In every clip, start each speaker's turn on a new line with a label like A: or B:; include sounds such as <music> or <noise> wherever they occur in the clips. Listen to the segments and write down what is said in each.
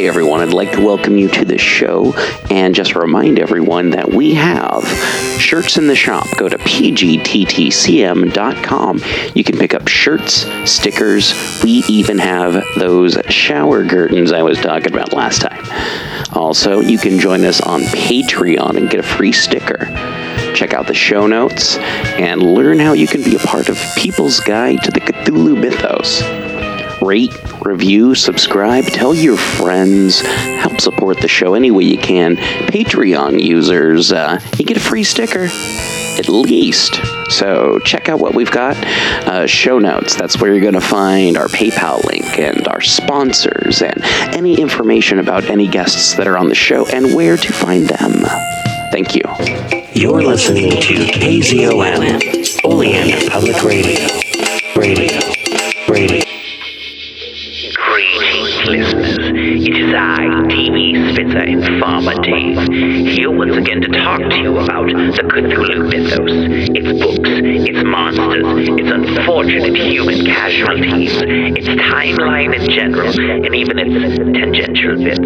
A: Hey everyone, I'd like to welcome you to the show and just remind everyone that we have shirts in the shop. Go to pgttcm.com. You can pick up shirts, stickers. We even have those shower curtains I was talking about last time. Also, you can join us on Patreon and get a free sticker. Check out the show notes and learn how you can be a part of People's Guide to the Cthulhu Mythos. Rate, review, subscribe, tell your friends, help support the show any way you can. Patreon users, uh, you get a free sticker. At least. So check out what we've got. Uh, show notes, that's where you're going to find our PayPal link and our sponsors and any information about any guests that are on the show and where to find them. Thank you.
B: You're listening to KZOM, Oleander Public Radio. Radio. Radio.
C: Listeners. It is I, TV Spitzer Informer Dave, here once again to talk to you about the Cthulhu mythos, its books, its monsters, its unfortunate human casualties, its timeline in general, and even its tangential bits,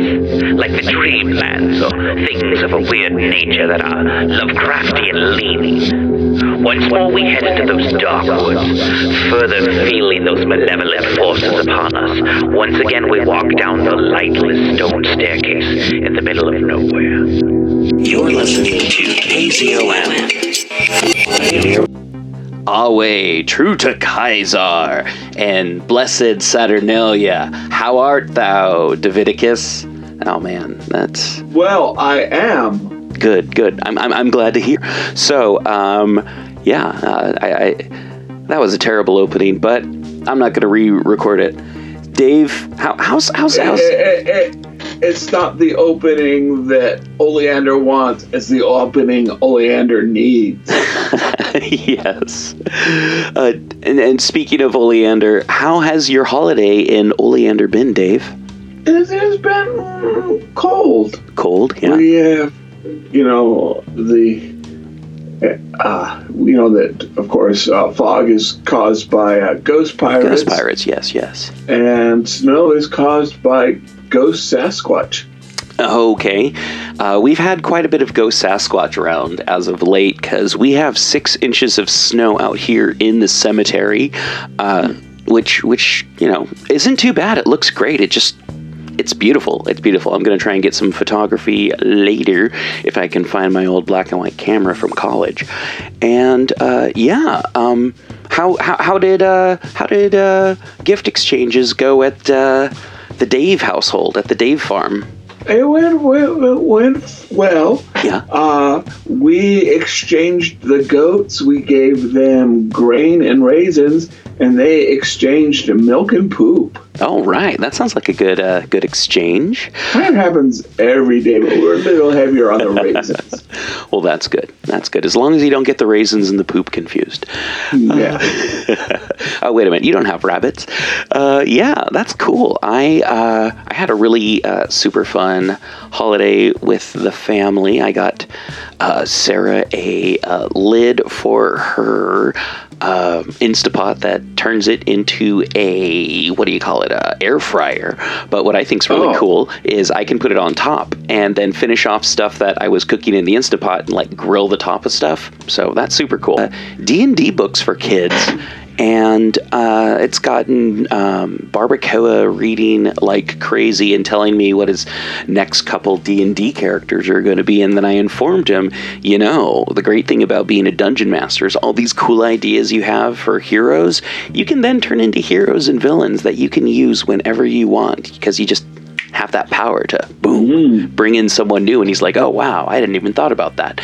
C: like the dreamlands or things of a weird nature that are Lovecraftian leaning. Once more we head into those dark woods, further feeling those malevolent forces upon us. Once again we walk down the lightless stone staircase in the middle of nowhere.
B: You're listening to KZOM. Pioneer
A: Awe, true to Kaisar, and blessed Saturnalia. How art thou, Davidicus? Oh man, that's
D: Well, I am.
A: Good, good. I'm, I'm, I'm glad to hear. So, um, yeah, uh, I, I, that was a terrible opening, but I'm not going to re-record it. Dave, how, how's, how's, how's,
D: It- it- it- it's not the opening that Oleander wants, it's the opening Oleander needs. <laughs>
A: yes. Uh, and, and speaking of Oleander, how has your holiday in Oleander been, Dave?
D: It has been cold.
A: Cold? Yeah.
D: We have, you know, the. Uh, you know that, of course, uh, fog is caused by uh, ghost pirates,
A: Ghost pirates, yes, yes.
D: and snow is caused by ghost Sasquatch.
A: Okay. Uh, we've had quite a bit of ghost Sasquatch around as of late because we have six inches of snow out here in the cemetery, uh, which, which you know, isn't too bad. It looks great. It just, it's beautiful. It's beautiful. I'm going to try and get some photography later if I can find my old black and white camera from college. And uh, yeah, um, how, how how did uh, how did uh, gift exchanges go at uh, the Dave household at the Dave farm?
D: It went, went, went well.
A: Yeah.
D: Uh, we exchanged the goats. We gave them grain and raisins, and they exchanged milk and poop.
A: All right, that sounds like a good uh, good exchange.
D: That happens every day, but we're a little heavier on the raisins. <laughs>
A: Well, that's good. That's good. As long as you don't get the raisins and the poop confused.
D: yeah. <laughs>
A: oh, wait a minute, you don't have rabbits? Uh, yeah, that's cool. I uh, I had a really uh, super fun holiday with the family. I got uh, Sarah a uh, lid for her uh, Instapot that turns it into a what do you call it? A air fryer. But what I think's really
D: Oh.
A: cool is I can put it on top and then finish off stuff that I was cooking in the Instapot and like grill the top of stuff. So that's super cool. Uh, D and D books for kids and uh, it's gotten um, Barbacoa reading like crazy and telling me what his next couple D and D characters are going to be. And then I informed him, you know, the great thing about being a dungeon master is all these cool ideas you have for heroes, you can then turn into heroes and villains that you can use whenever you want because you just have that power to boom mm-hmm. bring in someone new. And he's like oh wow i didn't even thought about that.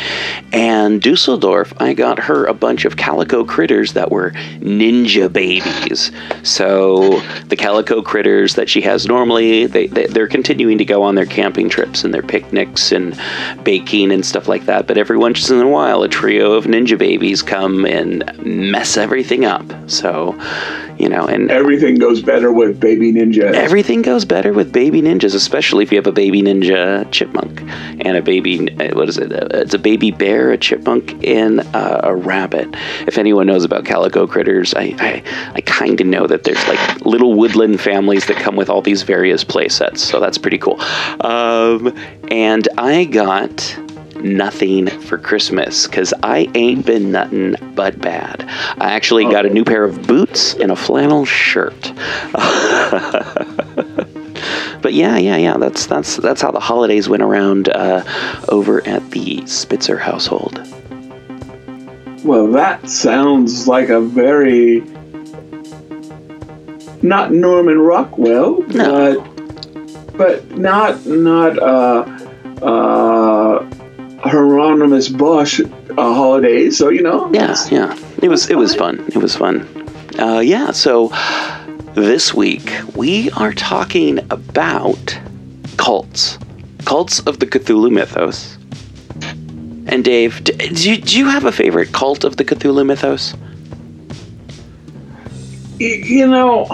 A: And dusseldorf i got her a bunch of calico critters that were ninja babies. So the calico critters that she has normally they, they, they're continuing to go on their camping trips and their picnics and baking and stuff like that. But every once in a while a trio of ninja babies come and mess everything up. So you know, and
D: Everything goes better with Baby Ninja.
A: everything goes better with baby ninjas, especially if you have a baby ninja chipmunk and a baby. uh, What is it? Uh, It's a baby bear, a chipmunk, and uh, a rabbit. If anyone knows about calico critters, I I, I kind of know that there's like little woodland families that come with all these various play sets, so that's pretty cool. Um, and I got nothing for Christmas because I ain't been nothing but bad. I actually got a new pair of boots and a flannel shirt. <laughs> but yeah, yeah, yeah. That's that's that's how the holidays went around uh, over at the Spitzer household.
D: Well, that sounds like a very not Norman Rockwell,
A: No.
D: but but not not uh uh Hieronymus Bosch uh, holiday. So you know,
A: Yeah, yeah. It was it was fun. It was fun. Uh, yeah. So this week we are talking about cults, cults of the Cthulhu mythos. And Dave, do you, do you have a favorite cult of the Cthulhu mythos?
D: you know,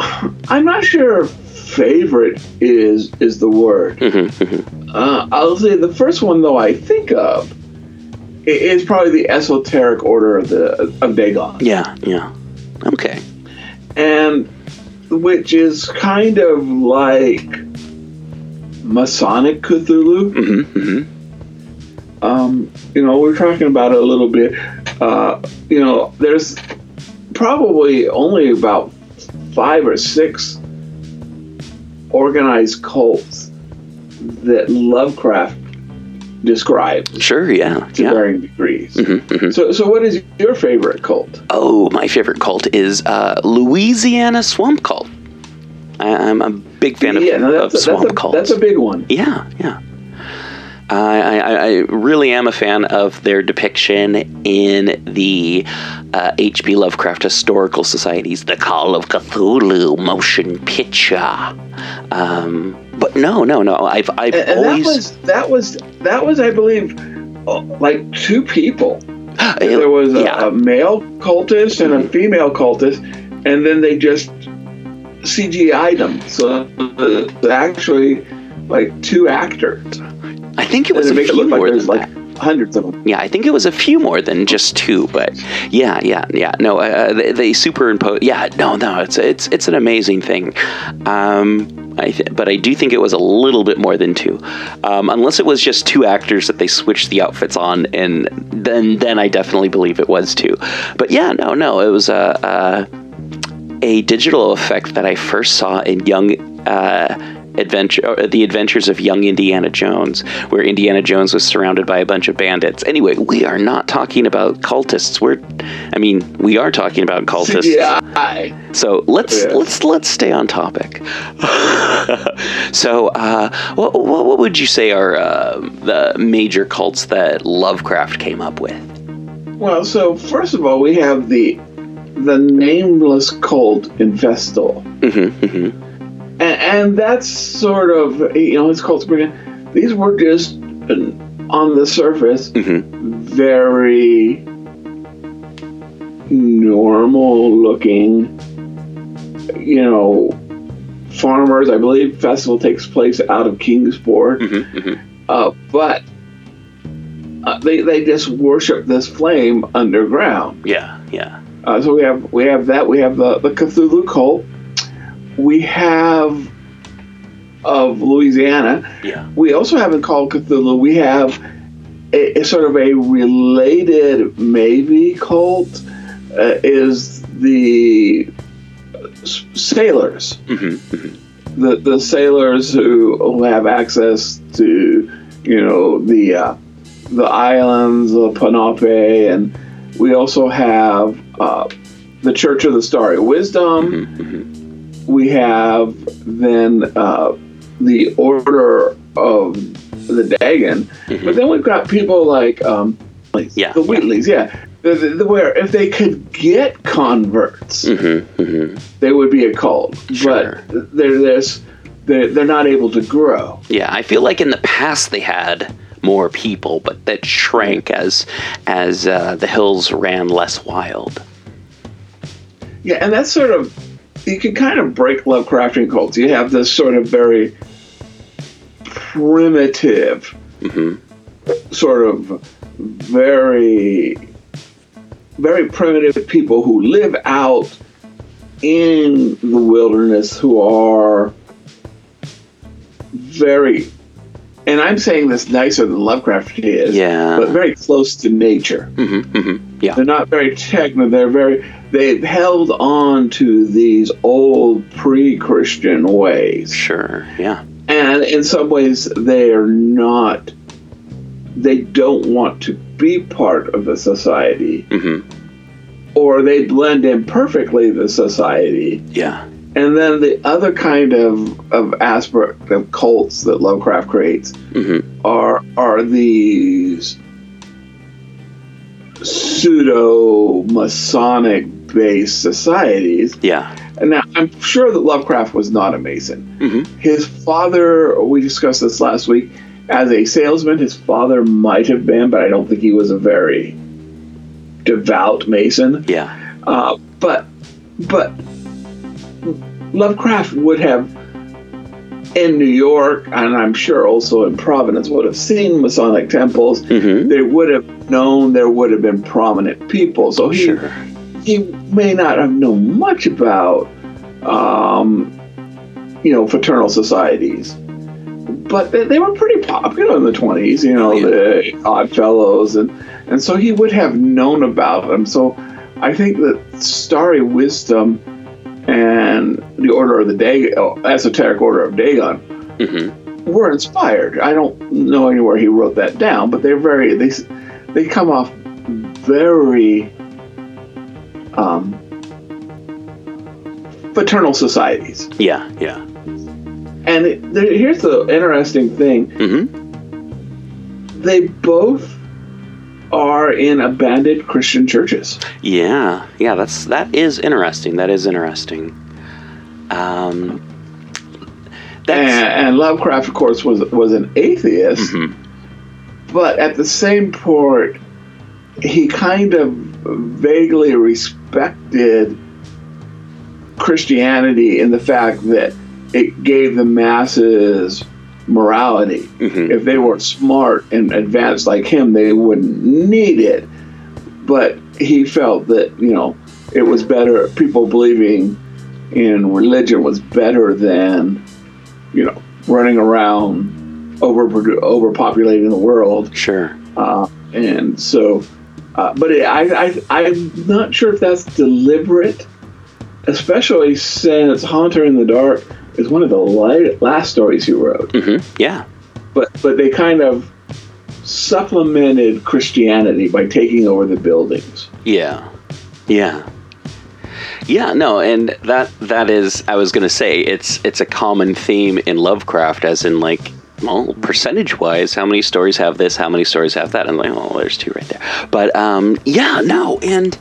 D: I'm not sure. Favorite is is the word.
A: Mm-hmm,
D: Uh, I'll say the first one though I think of is probably the esoteric order of the of Dagon.
A: Yeah, yeah. Okay.
D: and which is kind of like Masonic Cthulhu.
A: Mm-hmm, mm-hmm.
D: Um, you know, we're talking about it a little bit. Uh, you know, there's probably only about five or six organized cults that Lovecraft described
A: Sure. Yeah.
D: to
A: Yeah.
D: varying degrees.
A: Mhm, mhm.
D: So, so what is your favorite cult?
A: Oh, my favorite cult is uh, Louisiana Swamp Cult. I, I'm a big fan of,
D: no,
A: of
D: a,
A: swamp
D: that's, a,
A: cults.
D: that's a big one.
A: Yeah, yeah. I, I, I really am a fan of their depiction in the uh, H.P. Lovecraft Historical Society's The Call of Cthulhu motion picture. Um, but no, no, no. I've, I've
D: and, and
A: always.
D: that was that was that was I believe uh, like two people. <gasps> There was a,
A: yeah.
D: a male cultist and a female cultist, and then they just CGI'd them. So uh, actually, like two actors.
A: I think it
D: And
A: was
D: it
A: a few
D: like
A: more
D: there's
A: than
D: like
A: that.
D: hundreds of them.
A: Yeah, I think it was a few more than just two, but yeah, yeah, yeah. No, uh, they, they superimpose. Yeah, no, no, it's it's it's an amazing thing. Um, I th- but I do think it was a little bit more than two, um, unless it was just two actors that they switched the outfits on, and then then I definitely believe it was two. But yeah, no, no, it was a. a a digital effect that I first saw in Young uh, Adventure, or The Adventures of Young Indiana Jones, where Indiana Jones was surrounded by a bunch of bandits. Anyway, we are not talking about cultists. We're, I mean, we are talking about cultists.
D: CGI.
A: So let's
D: Yeah.
A: let's let's stay on topic. <laughs> so, uh, what, what what would you say are uh, the major cults that Lovecraft came up with?
D: Well, so first of all, we have the the nameless cult in Festival.
A: hmm hmm
D: and, and that's sort of you know it's called bring these were just on the surface
A: hmm
D: very normal looking you know farmers i believe festival takes place out of kingsport
A: hmm hmm
D: uh, but uh, they, they just worship this flame underground
A: Yeah, yeah.
D: uh, so we have we have that. We have the the Cthulhu cult. We have of Louisiana.
A: Yeah.
D: We also have in Call of Cthulhu. We have a, a sort of a related maybe cult uh, is the sailors.
A: hmm hmm
D: The the sailors who, have access to you know the uh, the islands of Ponape and we also have uh, the Church of the Starry Wisdom.
A: hmm
D: We have then uh, the Order of the Dagon. But then we've got people like um,
A: Yeah,
D: the Whateleys, yeah. The, the, the- where if they could get converts,
A: hmm hmm
D: they would be a cult.
A: Sure.
D: But they're this, they're, they're not able to grow.
A: Yeah, I feel like in the past they had more people, but that shrank as as uh, the hills ran less wild.
D: Yeah, and that's sort of you can kind of break Lovecraftian cults. You have this sort of very primitive, mm-hmm. sort of very, very primitive people who live out in the wilderness who are very, and I'm saying this nicer than Lovecraft is,
A: Yeah.
D: but very close to nature. Mm-hmm, mm-hmm.
A: Yeah.
D: They're not very techno. They're very. They've held on to these old pre-Christian ways,
A: Sure. Yeah.
D: and in some ways, they are not. They don't want to be part of the society,
A: Mm-hmm.
D: or they blend in perfectly the society.
A: Yeah.
D: And then the other kind of of aspect of cults that Lovecraft creates
A: hmm
D: are are these pseudo Masonic based societies.
A: Yeah.
D: And now I'm sure that Lovecraft was not a Mason.
A: hmm
D: His father, we discussed this last week, as a salesman, his father might have been, but I don't think he was a very devout Mason.
A: Yeah.
D: Uh, but but Lovecraft would have in New York, and I'm sure also in Providence, would have seen Masonic temples.
A: hmm
D: They would have known there would have been prominent people. So he
A: Sure.
D: He may not have known much about um, you know fraternal societies. But they, they were pretty popular in the 20s, you know,
A: Oh, yeah.
D: the Odd Fellows, and, and so he would have known about them. So I think that Starry Wisdom and the Order of the Day, oh, Esoteric Order of Dagon,
A: hmm
D: were inspired. I don't know anywhere he wrote that down, but they're very they they come off very um, fraternal societies.
A: Yeah. Yeah.
D: And it, there, here's the interesting thing:
A: hmm
D: they both are in abandoned Christian churches.
A: Yeah. Yeah. That's that is interesting. That is interesting. Um. That's.
D: And, and Lovecraft, of course, was was an atheist.
A: Mhm.
D: but at the same port, he kind of vaguely respected Christianity in the fact that it gave the masses morality.
A: Mhm.
D: If they weren't smart and advanced like him, they wouldn't need it. But he felt that, you know, it was better, people believing in religion was better than, you know, running around over overpopulating the world
A: Sure.
D: uh, and so, uh, but it, I, I, I'm not sure if that's deliberate, especially since Haunter in the Dark is one of the light, last stories he wrote.
A: hmm Yeah.
D: But but they kind of supplemented Christianity by taking over the buildings.
A: Yeah. Yeah. Yeah, no, and that that is I was gonna say it's it's a common theme in Lovecraft as in like well, percentage wise, how many stories have this, how many stories have that? And like, oh, there's two right there. But um, yeah, no, and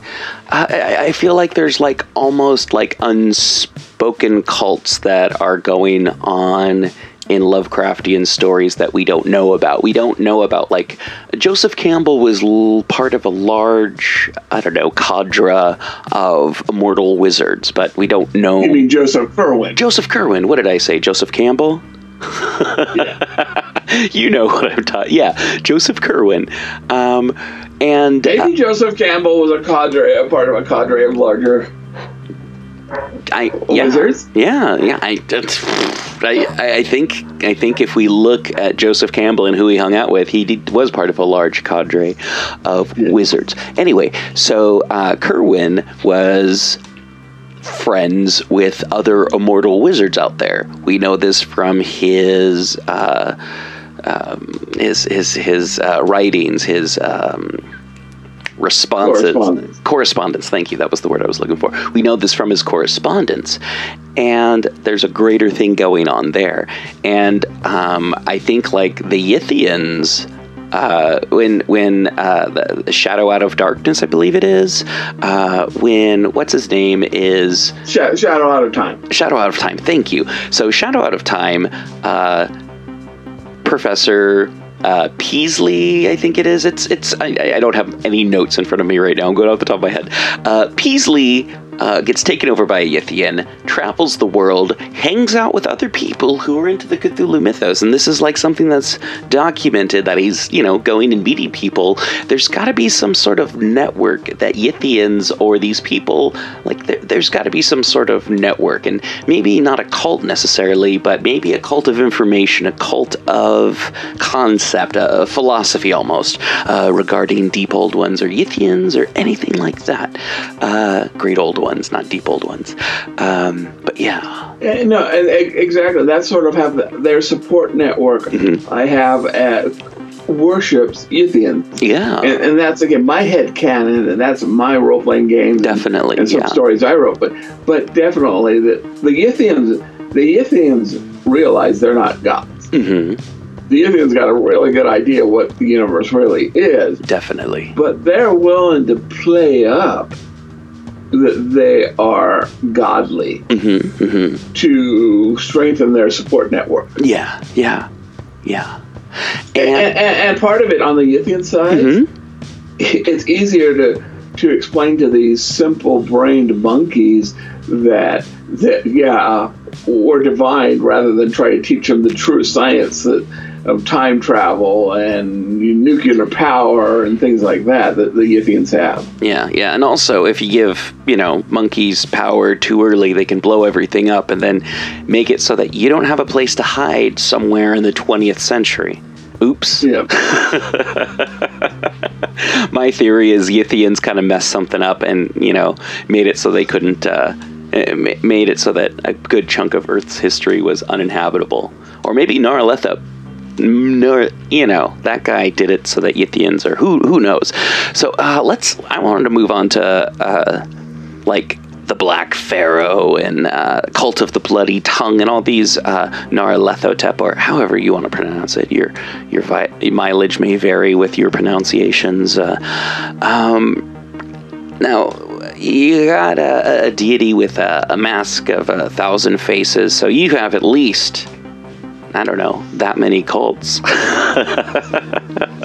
A: I, I- feel like there's like almost like unspoken cults that are going on in Lovecraftian stories that we don't know about. We don't know about like Joseph Campbell was l- part of a large, I don't know, cadre of immortal wizards, but we don't know.
D: You mean Joseph Curwen?
A: Joseph Curwen. What did I say? Joseph Campbell? <laughs> you know what I'm talking. Yeah, Joseph Curwen. Um, and
D: Maybe Joseph Campbell was a cadre, a part of a cadre of larger.
A: I yeah,
D: Wizards?
A: Yeah, yeah. I, that's- I I think I think if we look at Joseph Campbell and who he hung out with, he did, was part of a large cadre of wizards. Anyway, so uh, Curwen was friends with other immortal wizards out there. We know this from his uh, um, his his his uh, writings, his. Um, responses
D: Correspondence.
A: correspondence thank you that was the word i was looking for we know this from his correspondence and there's a greater thing going on there and um, i think like the yithians uh, when when uh, the, the shadow out of darkness i believe it is uh, when what's his name is
D: Sha- Shadow Out of Time.
A: Shadow Out of Time. Thank you. So, Shadow Out of Time, uh, Professor uh, Peaslee, I think it is. It's it's. I, I don't have any notes in front of me right now. I'm going off the top of my head. Uh, Peaslee uh, gets taken over by a Yithian, travels the world, hangs out with other people who are into the Cthulhu mythos, and this is like something that's documented that he's, you know, going and meeting people. There's got to be some sort of network that Yithians or these people, like, there, there's got to be some sort of network, and maybe not a cult necessarily, but maybe a cult of information, a cult of concept, a, philosophy almost, uh, regarding deep old ones or Yithians or anything like that. Uh, great old ones, not deep old ones. Um, but yeah.
D: Eh, No, and e- exactly. That's sort of have their support network.
A: Mm-hmm.
D: I have at worships Yithian.
A: Yeah.
D: And, and that's again my head canon, and that's my role playing game.
A: Definitely,
D: and, some
A: yeah.
D: stories I wrote. But but definitely the the Yithians the Yithians realize they're not gods.
A: hmm
D: The Yithians got a really good idea what the universe really is,
A: Definitely.
D: but they're willing to play up that they are godly
A: hmm hmm
D: to strengthen their support network.
A: Yeah. Yeah. Yeah.
D: And,
A: And,
D: and, and part of it on the Yithian side,
A: Mhm.
D: it's easier to to explain to these simple-brained monkeys that that yeah we're divine rather than try to teach them the true science that, of time travel and nuclear power and things like that that the Yithians have.
A: yeah, yeah, and also if you give you know monkeys power too early, they can blow everything up, and then make it so that you don't have a place to hide somewhere in the twentieth century. Oops.
D: Yeah, <laughs>
A: My theory is Yithians kind of messed something up and, you know, made it so they couldn't, uh, eh, made it so that a good chunk of Earth's history was uninhabitable. Or maybe Narletha, Nor, you know, that guy did it so that Yithians or who, who knows. So uh, let's, I wanted to move on to, uh, like, the Black Pharaoh and uh, Cult of the Bloody Tongue and all these uh, Nyarlathotep or however you want to pronounce it. Your your vi- mileage may vary with your pronunciations. Uh, um, now you got a, a deity with a, a mask of a thousand faces, so you have at least. I don't know that many cults. <laughs>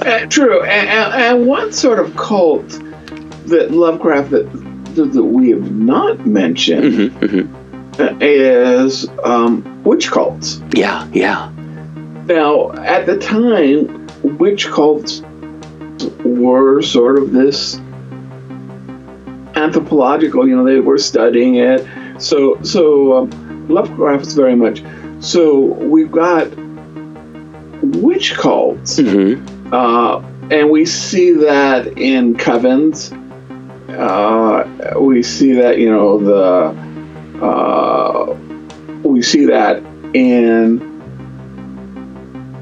D: Uh, true. And, and, and one sort of cult that Lovecraft that that we have not mentioned
A: Mhm,
D: uh, is um, witch cults.
A: yeah, yeah,
D: Now, at the time, witch cults were sort of this anthropological. You know, they were studying it. So, so um, Lovecraft is very much. So we've got witch cults,
A: hmm
D: uh, and we see that in covens. Uh, we see that you know the uh, we see that in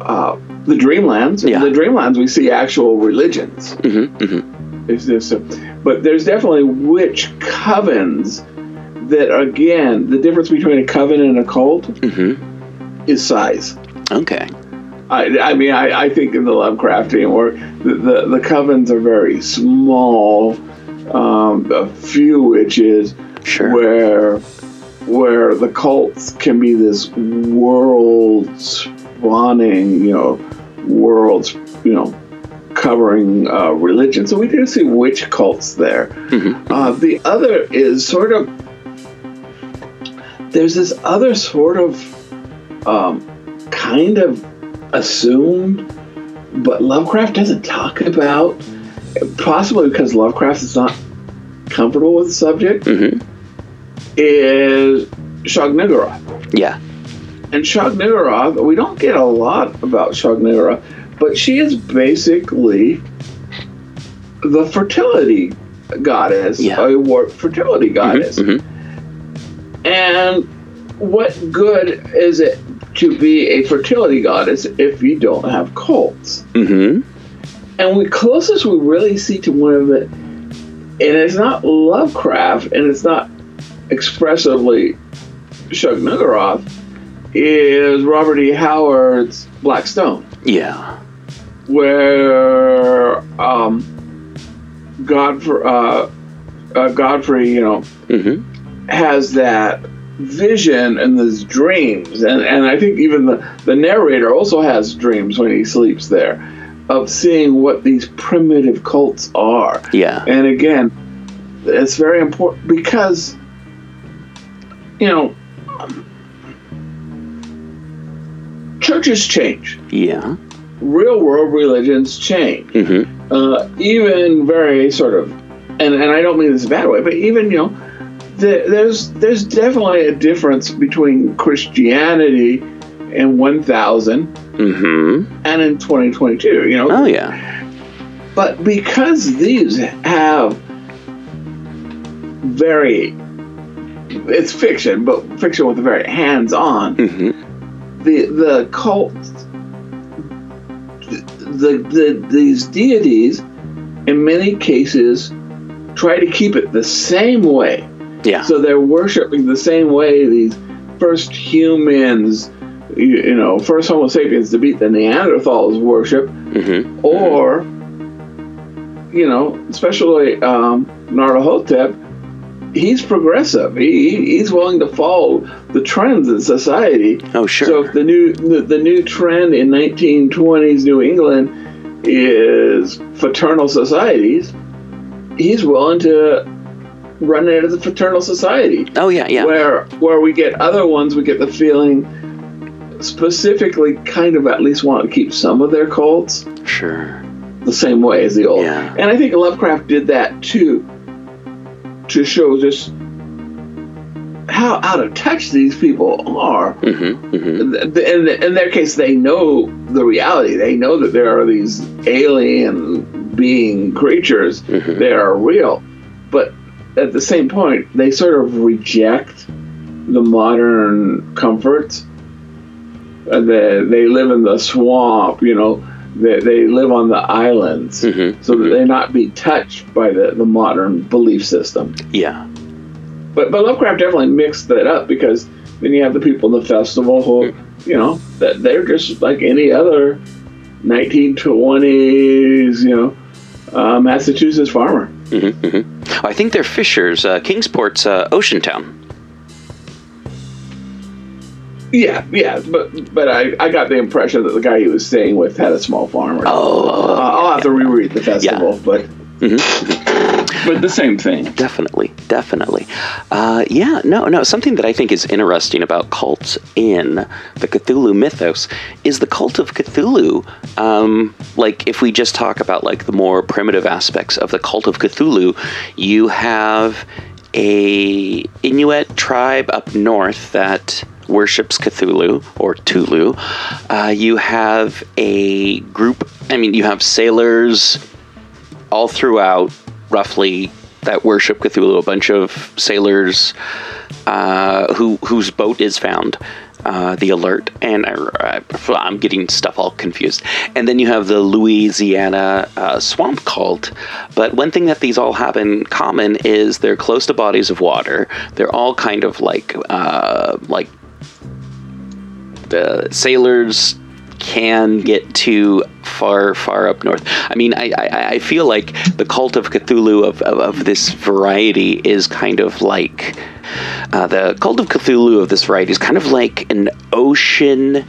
D: uh, the Dreamlands.
A: Yeah.
D: In the Dreamlands, we see actual religions.
A: hmm hmm
D: Is this? but there's definitely witch covens that, again, the difference between a coven and a cult
A: hmm
D: is size.
A: Okay.
D: I, I mean, I, I think in the Lovecraftian work, the, the, the covens are very small, um, a few witches,
A: Sure.
D: where where the cults can be this world spawning, you know, worlds, you know, covering uh, religion. So we do see witch cults there.
A: Mhm.
D: Uh, the other is sort of there's this other sort of um, kind of assumed, but Lovecraft doesn't talk about. Possibly because Lovecraft is not comfortable with the subject.
A: hmm
D: Is Shub-Niggurath.
A: Yeah.
D: And Shub-Niggurath, we don't get a lot about Shub-Niggurath, but she is basically the fertility goddess,
A: Yeah.
D: a warped fertility goddess.
A: hmm
D: And what good is it to be a fertility goddess if you don't have cults?
A: hmm
D: And we closest we really see to one of it, and it's not Lovecraft, and it's not expressively Shub-Niggurath, is Robert E. Howard's Black Stone,
A: Yeah.
D: where um, Godfrey, uh, uh, Godfrey, you know,
A: hmm
D: has that vision and these dreams and, and i think even the, the narrator also has dreams when he sleeps there of seeing what these primitive cults are
A: Yeah.
D: and again it's very important because you know, churches change,
A: Yeah.
D: real world religions change.
A: Mm-hmm.
D: uh, even very sort of, and, and I don't mean this a bad way, but even you know, there's there's definitely a difference between Christianity in 1000
A: Mm-hmm.
D: and in 2022. You know,
A: Oh yeah.
D: but because these have very it's fiction, but fiction with a very hands-on.
A: Mm-hmm.
D: The the cult, the, the these deities, in many cases, try to keep it the same way.
A: Yeah.
D: So they're worshiping the same way these first humans, you, you know, first Homo sapiens to beat the Neanderthals worship,
A: Mm-hmm.
D: or you know, especially um, Narahotep, he's progressive. He, he- he's willing to follow the trends in society.
A: Oh sure.
D: So if the new the, the new trend in 1920s New England is fraternal societies, he's willing to run it as a fraternal society.
A: oh yeah. Yeah.
D: Where where we get other ones, we get the feeling specifically kind of at least want to keep some of their cults
A: Sure.
D: the same way as the old.
A: Yeah.
D: And I think Lovecraft did that too, to show just how out of touch these people are.
A: Mm-hmm. Mm-hmm.
D: In, in their case, they know the reality. They know that there are these alien being creatures.
A: Mhm.
D: They are real. But at the same point, they sort of reject the modern comforts. Uh, they, they live in the swamp, you know. They, they live on the islands
A: Mm-hmm.
D: so that they not be touched by the, the modern belief system.
A: Yeah.
D: But but Lovecraft definitely mixed that up because then you have the people in the festival who, you know, that they're just like any other 1920s, you know, uh, Massachusetts farmer.
A: Mm-hmm. Mm-hmm. I think they're fishers. Uh, Kingsport's uh, Ocean Town.
D: Yeah, yeah, but but I, I got the impression that the guy he was staying with had a small farm. Or
A: Oh,
D: Uh, I'll have to reread the festival, but
A: Mm-hmm.
D: But the same thing.
A: Definitely, definitely. Uh, yeah, no, no. Something that I think is interesting about cults in the Cthulhu mythos is the cult of Cthulhu. Um, like, if we just talk about like the more primitive aspects of the cult of Cthulhu, you have a Inuit tribe up north that worships Cthulhu or Tulu. Uh, you have a group. I mean, you have sailors all throughout, roughly, that worship Cthulhu. A bunch of sailors uh, who whose boat is found, uh, the Alert, and I, am getting stuff all confused. And then you have the Louisiana uh, swamp cult. But one thing that these all have in common is they're close to bodies of water. They're all kind of like uh, like the sailors can get too far, far up north. I mean, I, I, I feel like the cult of Cthulhu of, of, of this variety is kind of like uh, the cult of Cthulhu of this variety is kind of like an ocean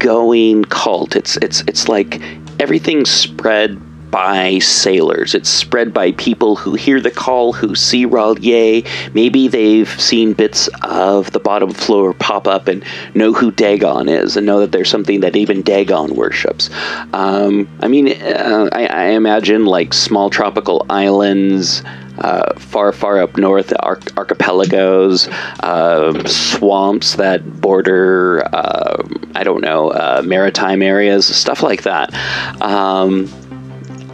A: going cult. It's it's it's like everything's spread by sailors. It's spread by people who hear the call, who see R'lyeh. Maybe they've seen bits of the bottom floor pop up and know who Dagon is and know that there's something that even Dagon worships. Um, I mean, uh, I, I imagine like small tropical islands. Uh, far, far up north, arch- archipelagos, uh, swamps that border, uh, I don't know, uh, maritime areas, stuff like that. Um,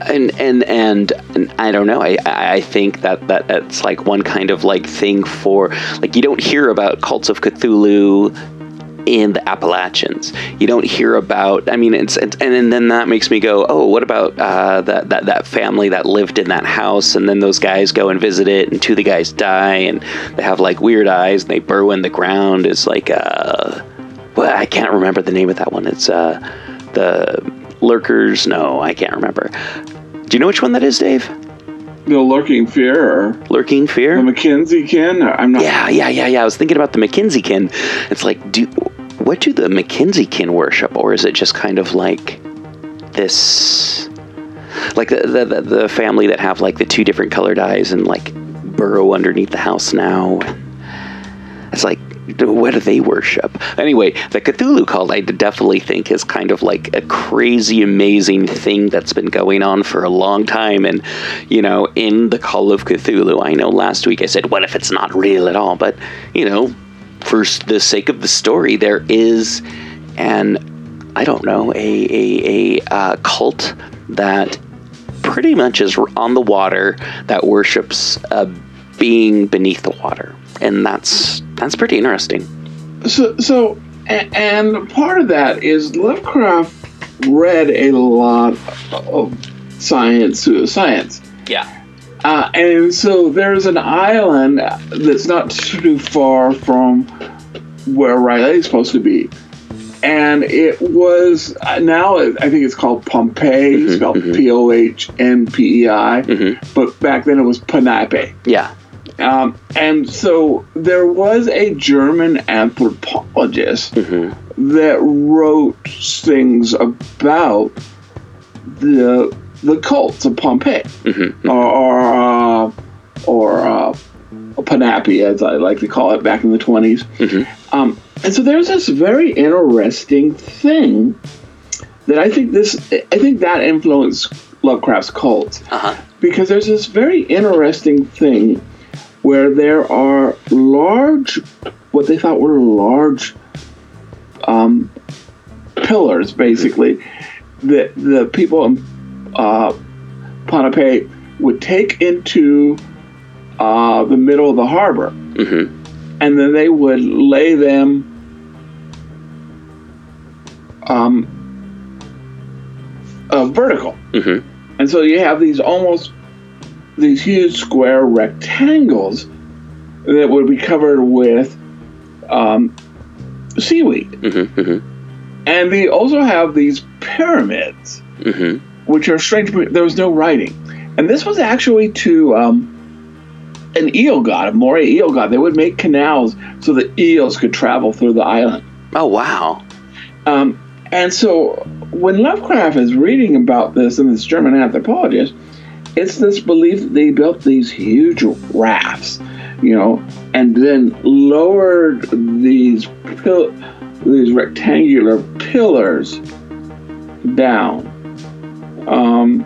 A: and and and, and I don't know. I I think that that that's like one kind of like thing for like you don't hear about cults of Cthulhu in the Appalachians. You don't hear about. I mean, it's, it's and then that makes me go, oh, what about uh, that that that family that lived in that house, and then those guys go and visit it, and two of the guys die, and they have like weird eyes, and they burrow in the ground. Is like uh, well, I can't remember the name of that one. It's uh, the lurkers. No, I can't remember. Do you know which one that is, Dave?
D: The lurking fear or
A: Lurking fear.
D: the Martense kin. I'm not.
A: Yeah, yeah, yeah, yeah. I was thinking about the Martense kin. It's like, do what do the Martense kin worship, or is it just kind of like this, like the the, the, the family that have like the two different colored eyes and like burrow underneath the house now? It's like what do they worship? Anyway, the Cthulhu cult, I definitely think, is kind of like a crazy, amazing thing that's been going on for a long time. And, you know, in the Call of Cthulhu, I know last week I said, what if it's not real at all? But, you know, for the sake of the story, there is an, I don't know, a, a, a uh, cult that pretty much is on the water that worships a being beneath the water. And that's that's pretty interesting.
D: So, so and part of that is Lovecraft read a lot of science pseudoscience.
A: Yeah.
D: Uh, and so there's an island that's not too far from where R'lyeh's supposed to be. And it was uh, now I think it's called Pohnpei,
A: Mhm,
D: spelled
A: mhm.
D: P O H N P E I,
A: Mhm.
D: but back then it was Ponape.
A: Yeah.
D: Um, and so there was a German anthropologist
A: hmm
D: that wrote things about the the cults of Pohnpei
A: hmm
D: or or, uh, or uh, Panapi, as I like to call it, back in the 20s.
A: Mhm.
D: Um, and so there's this very interesting thing that I think this I think that influenced Lovecraft's cult
A: Uh-huh.
D: because there's this very interesting thing where there are large, what they thought were large um, pillars, basically, that the people in uh, Ponape would take into uh, the middle of the harbor,
A: hmm
D: and then they would lay them um, uh, vertical.
A: hmm
D: And so you have these almost these huge square rectangles that would be covered with um, seaweed.
A: hmm hmm
D: And they also have these pyramids,
A: hmm
D: which are strange. There was no writing. And this was actually to um, an eel god, a moray eel god. They would make canals so that eels could travel through the island.
A: Oh wow.
D: Um, and so when Lovecraft is reading about this and this German anthropologist, it's this belief that they built these huge rafts, you know, and then lowered these pil- these rectangular pillars down. Um,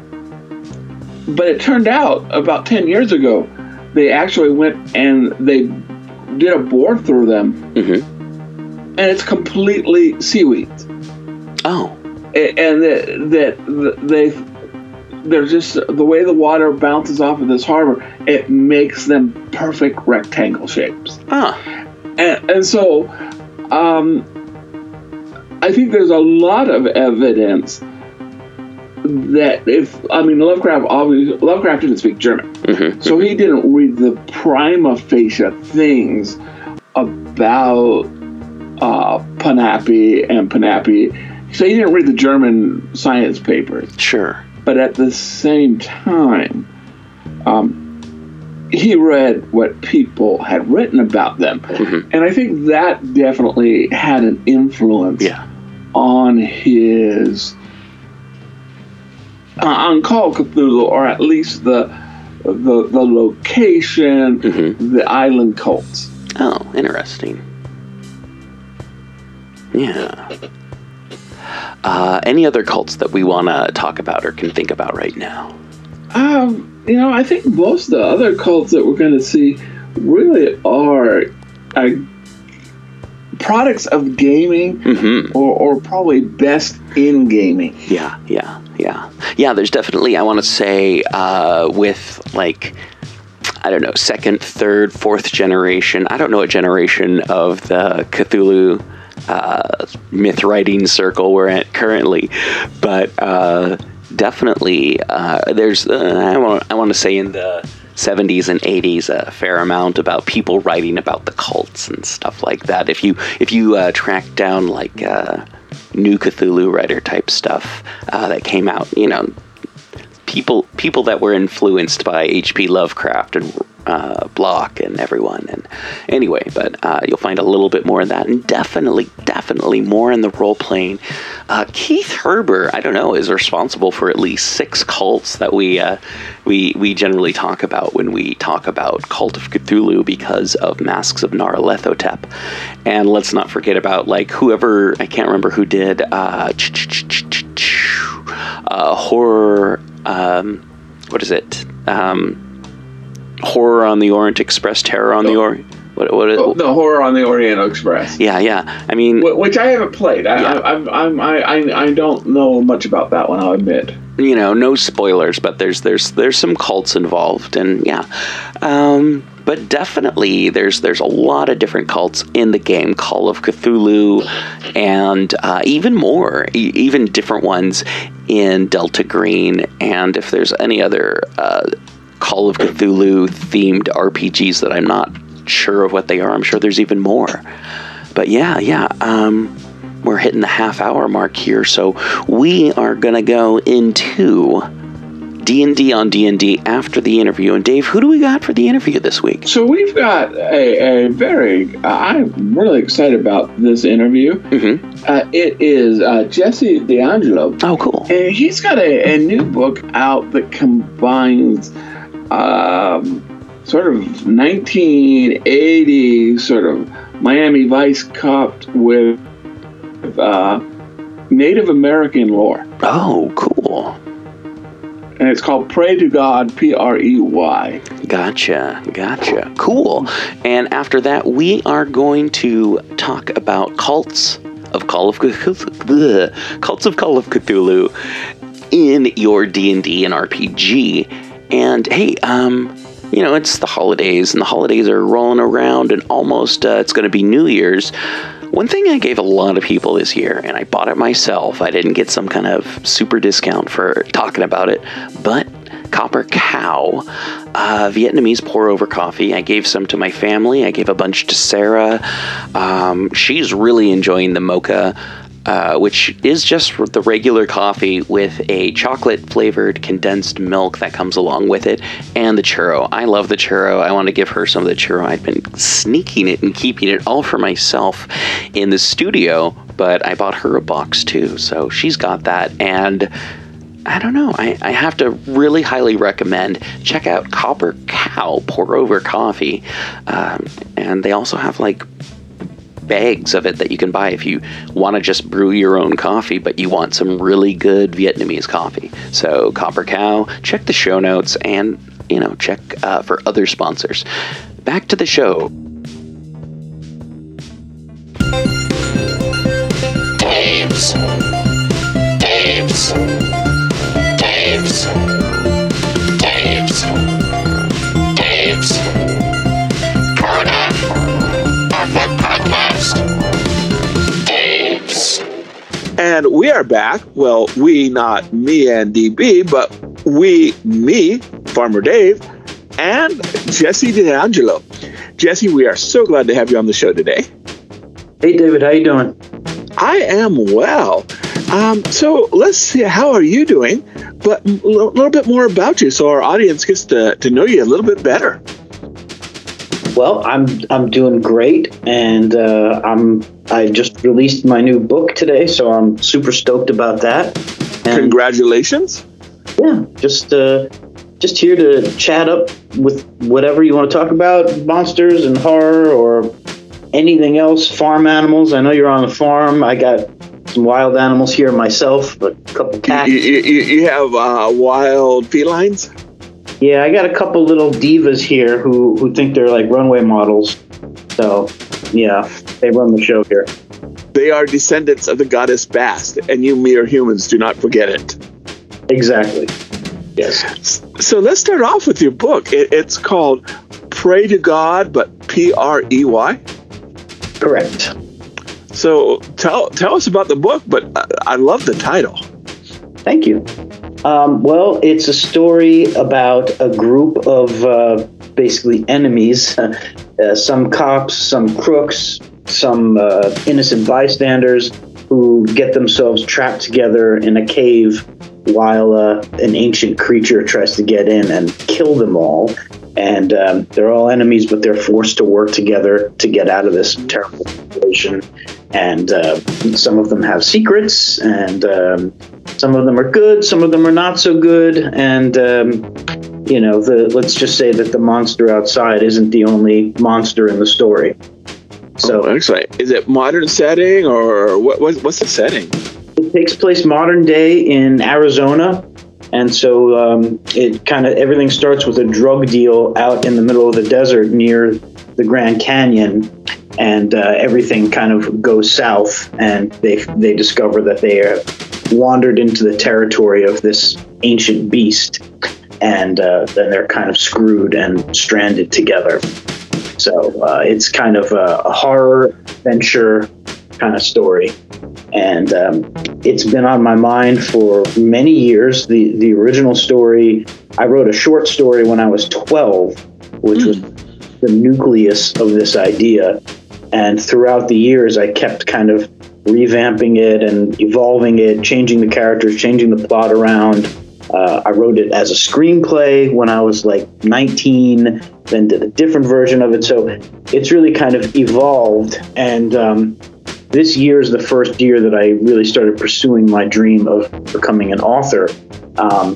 D: but it turned out about 10 years ago, they actually went and they did a bore through them,
A: hmm
D: and it's completely seaweed
A: Oh.
D: and and that that they they're just the way the water bounces off of this harbor it makes them perfect rectangle shapes
A: Ah.
D: and, and so um, i think there's a lot of evidence that if i mean lovecraft obviously lovecraft didn't speak german
A: hmm
D: so he didn't read the prima facie things about uh, Panapi and Panapi. So he didn't read the German science papers.
A: Sure.
D: But at the same time, um, he read what people had written about them.
A: Mhm.
D: And I think that definitely had an influence
A: Yeah.
D: on his uh, on Call of Cthulhu, or at least the the the location,
A: Mhm.
D: the island cults.
A: Oh, interesting. Yeah. Uh, any other cults that we want to talk about or can think about right now?
D: Um, you know, I think most of the other cults that we're going to see really are uh, products of gaming,
A: Mm-hmm.
D: or, or probably best in gaming.
A: Yeah, yeah, yeah, yeah. There's definitely, I want to say, uh, with like, I don't know, second, third, fourth generation. I don't know what generation of the Cthulhu uh, myth writing circle we're at currently, but uh, definitely uh, there's. Uh, I want I want to say in the 70s and 80s a fair amount about people writing about the cults and stuff like that. If you if you uh, track down like uh, new Cthulhu writer type stuff uh, that came out, you know, people people that were influenced by H.P. Lovecraft and uh, Bloch and everyone. And anyway, but uh, you'll find a little bit more of that, and definitely, definitely more in the role playing. Uh, Keith Herber, I don't know, is responsible for at least six cults that we uh, we we generally talk about when we talk about Cult of Cthulhu because of Masks of Nyarlathotep. And let's not forget about like whoever I can't remember who did uh, uh, horror. Um, what is it? Um, horror on the Orient Express, terror on the
D: Oh.
A: Orient. What, what is,
D: Oh, the horror on the Orient Express,
A: yeah, yeah. I mean,
D: which I haven't played. I,
A: Yeah.
D: I, I'm, I'm, I, I, I don't know much about that one. I'll admit.
A: you know, no spoilers, but there's there's there's some cults involved, and yeah, um, but definitely there's there's a lot of different cults in the game, Call of Cthulhu, and uh, even more, e- even different ones in Delta Green, and if there's any other uh, Call of Cthulhu themed RPGs that I'm not sure of what they are, I'm sure there's even more. But yeah, yeah. Um, we're hitting the half hour mark here, so we are gonna go into D and D on D and D after the interview. And Dave, who do we got for the interview this week?
D: So we've got a, a very. I'm really excited about this interview.
A: hmm
D: Uh, it is uh, Jesse D'Angelo,
A: Oh, cool.
D: and he's got a, a new book out that combines um, sort of 1980 sort of Miami Vice cop with uh, Native American lore,
A: Oh, cool.
D: and it's called "Prey to God." P R E Y.
A: Gotcha, gotcha. Cool. And after that, we are going to talk about cults of Call of Cthulhu, <laughs> cults of Call of Cthulhu in your D and D and RPG. And hey, um, you know it's the holidays, and the holidays are rolling around, and almost uh, it's going to be New Year's. One thing I gave a lot of people this year, and I bought it myself. I didn't get some kind of super discount for talking about it, but Copper Cow, uh, Vietnamese pour over coffee. I gave some to my family. I gave a bunch to Sarah. Um, she's really enjoying the mocha. Uh, which is just the regular coffee with a chocolate flavored condensed milk that comes along with it, and the churro. I love the churro. I want to give her some of the churro. I've been sneaking it and keeping it all for myself in the studio, but I bought her a box too, so she's got that. And I don't know. I, I have to really highly recommend check out Copper Cow Pour Over Coffee, um, and they also have like bags of it that you can buy if you want to just brew your own coffee, but you want some really good Vietnamese coffee. So Copper Cow, check the show notes and you know check uh, for other sponsors. Back to the show.
B: Dave's. Dave's.
E: And we are back. Well, we, not me and DB, but we, me, Farmer Dave, and Jesse D'Angelo. Jesse, we are so glad to have you on the show today.
F: Hey David, how you doing?
E: I am well. Um, so let's see, how are you doing? But a little, little bit more about you so our audience gets to, to know you a little bit better.
F: Well, I'm I'm doing great, and uh, I'm I just released my new book today, so I'm super stoked about that. And
E: Congratulations.
F: yeah, just uh, just here to chat up with whatever you want to talk about, monsters and horror or anything else, farm animals. I know you're on the farm. I got some wild animals here myself, a couple cats.
E: you, you you have uh, wild felines?
F: Yeah, I got a couple little divas here who who think they're like runway models. So, yeah, they run the show here.
E: They are descendants of the goddess Bast, and you mere humans do not forget it.
F: Exactly. Yes.
E: So let's start off with your book. It, it's called Prey to God, but P R E Y.
F: Correct.
E: So tell tell us about the book, but I, I love the title.
F: Thank you. Um, well, it's a story about a group of uh, basically enemies. Uh, some cops, some crooks, some uh, innocent bystanders who get themselves trapped together in a cave while uh, an ancient creature tries to get in and kill them all. and um, they're all enemies, but they're forced to work together to get out of this terrible situation. And uh, some of them have secrets, and um, some of them are good, some of them are not so good, and um, you know, the let's just say that the monster outside isn't the only monster in the story. So
E: oh, excellent. Is it modern setting or what, what? What's the setting?
F: It takes place modern day in Arizona, and so um, it kind of everything starts with a drug deal out in the middle of the desert near the Grand Canyon, and uh, everything kind of goes south, and they they discover that they are wandered into the territory of this ancient beast, and uh, then they're kind of screwed and stranded together. So uh, it's kind of a, a horror adventure kind of story and um, it's been on my mind for many years. The the original story, I wrote a short story when I was 12, which mm. was the nucleus of this idea. And throughout the years, I kept kind of revamping it and evolving it, changing the characters, changing the plot around. Uh, I wrote it as a screenplay when I was like 19, then did a different version of it. So it's really kind of evolved. And um, this year is the first year that I really started pursuing my dream of becoming an author. Um,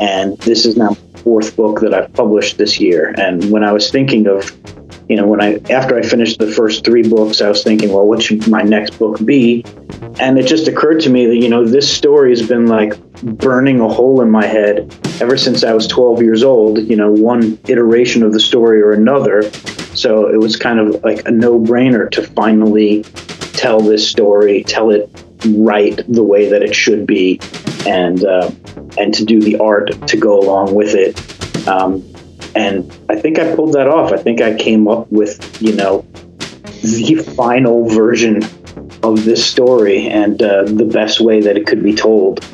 F: and this is now fourth book that I've published this year. And when I was thinking of, you know, when I after I finished the first three books, I was thinking, well, what should my next book be? And it just occurred to me that you know this story has been like burning a hole in my head ever since I was 12 years old. You know, one iteration of the story or another. So it was kind of like a no-brainer to finally tell this story, tell it right the way that it should be, and uh, and to do the art to go along with it. Um, and I think I pulled that off. I think I came up with you know the final version of this story and uh, the best way that it could be told.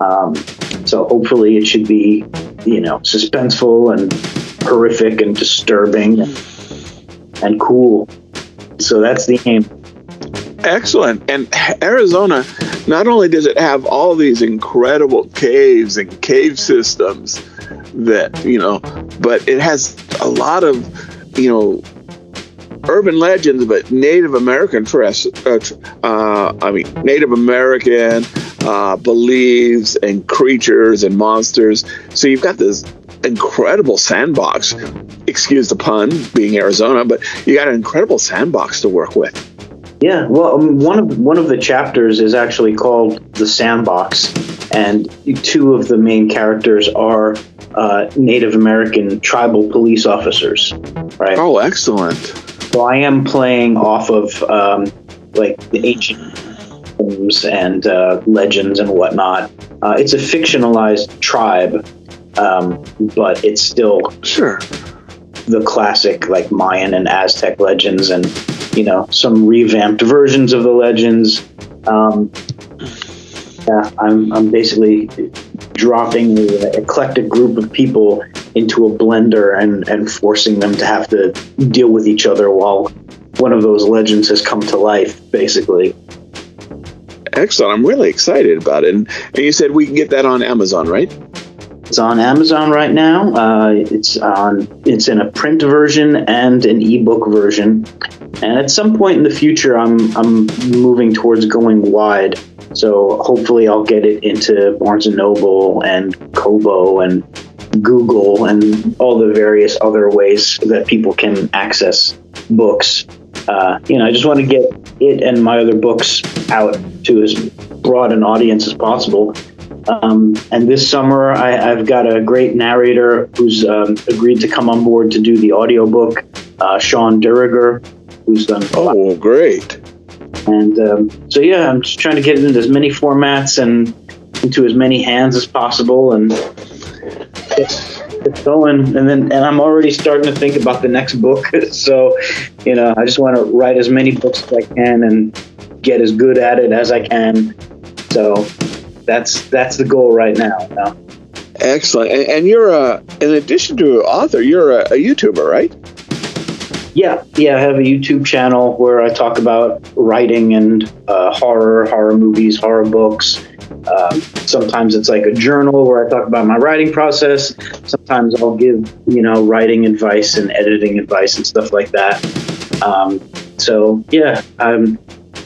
F: Um, so hopefully it should be you know suspenseful and horrific and disturbing and, and cool. So that's the aim.
E: Excellent. And Arizona, not only does it have all these incredible caves and cave systems that, you know, but it has a lot of, you know, urban legends, but Native American, uh, uh, I mean, Native American uh, beliefs and creatures and monsters. So you've got this incredible sandbox. Excuse the pun, being Arizona, but you got an incredible sandbox to work with.
F: Yeah, well, um, one of one of the chapters is actually called the Sandbox, and two of the main characters are uh, Native American tribal police officers. Right.
E: Oh, excellent.
F: So I am playing off of um, like the ancient poems and uh, legends and whatnot. Uh, it's a fictionalized tribe, um, but it's still
E: sure
F: the classic like Mayan and Aztec legends and you know some revamped versions of the legends. Um, yeah, I'm I'm basically dropping the eclectic group of people into a blender and and forcing them to have to deal with each other while one of those legends has come to life, basically.
E: Excellent. I'm really excited about it. And, and you said we can get that on Amazon, right?
F: It's on Amazon right now. Uh, it's on. It's in a print version and an ebook version. And at some point in the future, I'm I'm moving towards going wide. So hopefully, I'll get it into Barnes and Noble and Kobo and Google and all the various other ways that people can access books. Uh, you know, I just want to get it and my other books out to as broad an audience as possible. Um, and this summer, I, have got a great narrator who's um, agreed to come on board to do the audiobook, uh, Sean Duriger, who's done.
E: Oh, great.
F: And um, so, yeah, I'm just trying to get it into as many formats and into as many hands as possible and get going. And then, and I'm already starting to think about the next book. <laughs> so, you know, I just want to write as many books as I can and get as good at it as I can. So, that's that's the goal right now. You know?
E: Excellent. And, and, you're a, in addition to an author, you're a, a YouTuber, right?
F: Yeah, yeah, I have a YouTube channel where I talk about writing and uh, horror, horror movies, horror books. Um, sometimes it's like a journal where I talk about my writing process. Sometimes I'll give, you know, writing advice and editing advice and stuff like that. Um, so yeah, I'm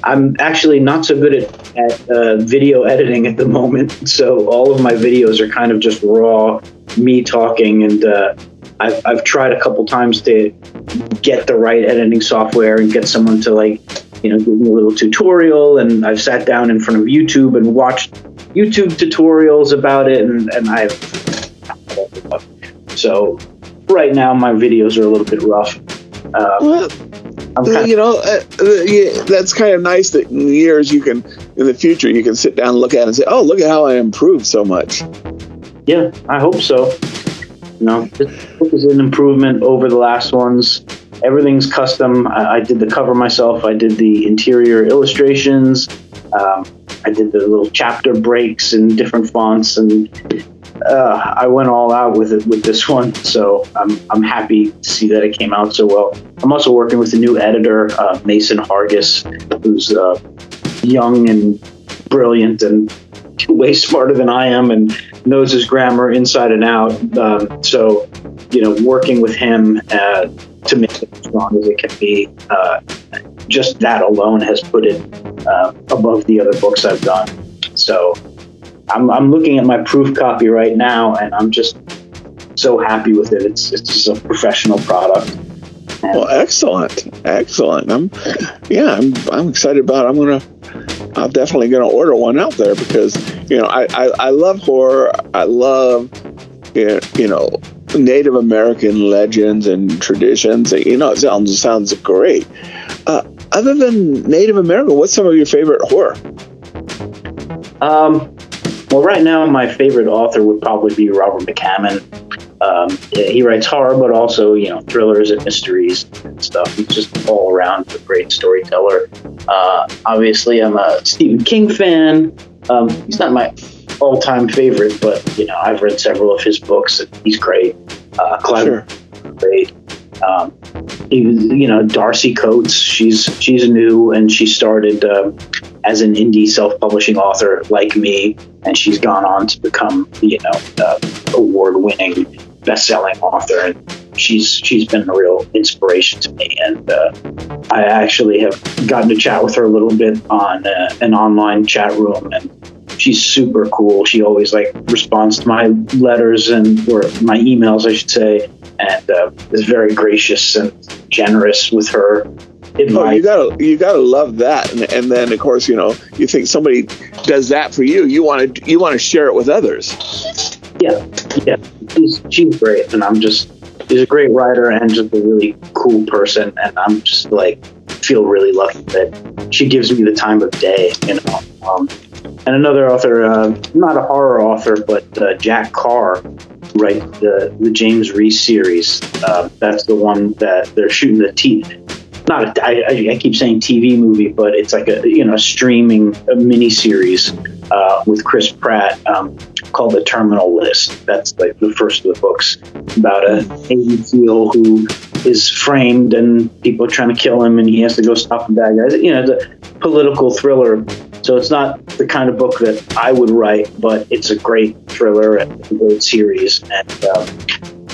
F: I'm actually not so good at, at uh, video editing at the moment. <laughs> So all of my videos are kind of just raw, me talking, and uh, I've, I've tried a couple times to get the right editing software and get someone to like, you know, give me a little tutorial. And I've sat down in front of YouTube and watched YouTube tutorials about it, and, and I've so right now my videos are a little bit rough. Uh,
D: Well,
F: I'm kind of
D: you know, uh, uh, yeah, that's kind of nice that in years you can, in the future, you can sit down and look at it and say, oh, look at how I improved so much.
F: Yeah, I hope so. You know, this book is an improvement over the last ones. Everything's custom. I, I did the cover myself. I did the interior illustrations. Um, I did the little chapter breaks in different fonts, and uh, I went all out with it with this one. So I'm I'm happy to see that it came out so well. I'm also working with a new editor, uh, Mason Hargis, who's uh, young and brilliant and <laughs> way smarter than I am, and knows his grammar inside and out. Um, so, you know, working with him uh, to make it as strong as it can be, uh, just that alone has put it uh, above the other books I've done. So, I'm, I'm looking at my proof copy right now, and I'm just so happy with it. It's it's just a professional product.
D: Well, excellent, excellent. I'm, yeah, I'm, I'm excited about. It. I'm gonna, I'm definitely gonna order one out there because you know I, I, I love horror. I love, you you know, Native American legends and traditions. You know, it sounds sounds great. Uh, other than Native American, what's some of your favorite horror?
F: Um, well, right now, my favorite author would probably be Robert McCammon. Um, he writes horror, but also, you know, thrillers and mysteries and stuff. He's just all around a great storyteller. Uh, obviously, I'm a Stephen King fan. Um, he's not my all-time favorite, but you know, I've read several of his books. And he's great. Uh, Clive
D: Sure.
F: great. Um, he you know, Darcy Coates. She's she's new and she started uh, as an indie self-publishing author like me, and she's gone on to become, you know, uh, award-winning, best-selling author. And she's she's been a real inspiration to me. And uh, I actually have gotten to chat with her a little bit on uh, an online chat room, and she's super cool. She always like responds to my letters and or my emails, I should say, and uh, is very gracious and generous with her
D: Oh,
F: advice.
D: you gotta you gotta love that, and, and then of course you know you think somebody does that for you, you want to you want to share it with others.
F: Yeah, yeah, she's she's great, and I'm just she's a great writer and just a really cool person, and I'm just like feel really lucky that she gives me the time of day, you know. Um, and another author, uh, not a horror author, but uh, Jack Carr, write the the James Reece series. Uh, that's the one that they're shooting the T. Not a, I- I keep saying TV movie, but it's like a you know streaming a mini series uh, with Chris Pratt um, called The Terminal List. That's like the first of the books about a Navy SEAL who is framed and people are trying to kill him, and he has to go stop the bad guys. You know, it's a political thriller. So it's not the kind of book that I would write, but it's a great thriller and a great series. And um,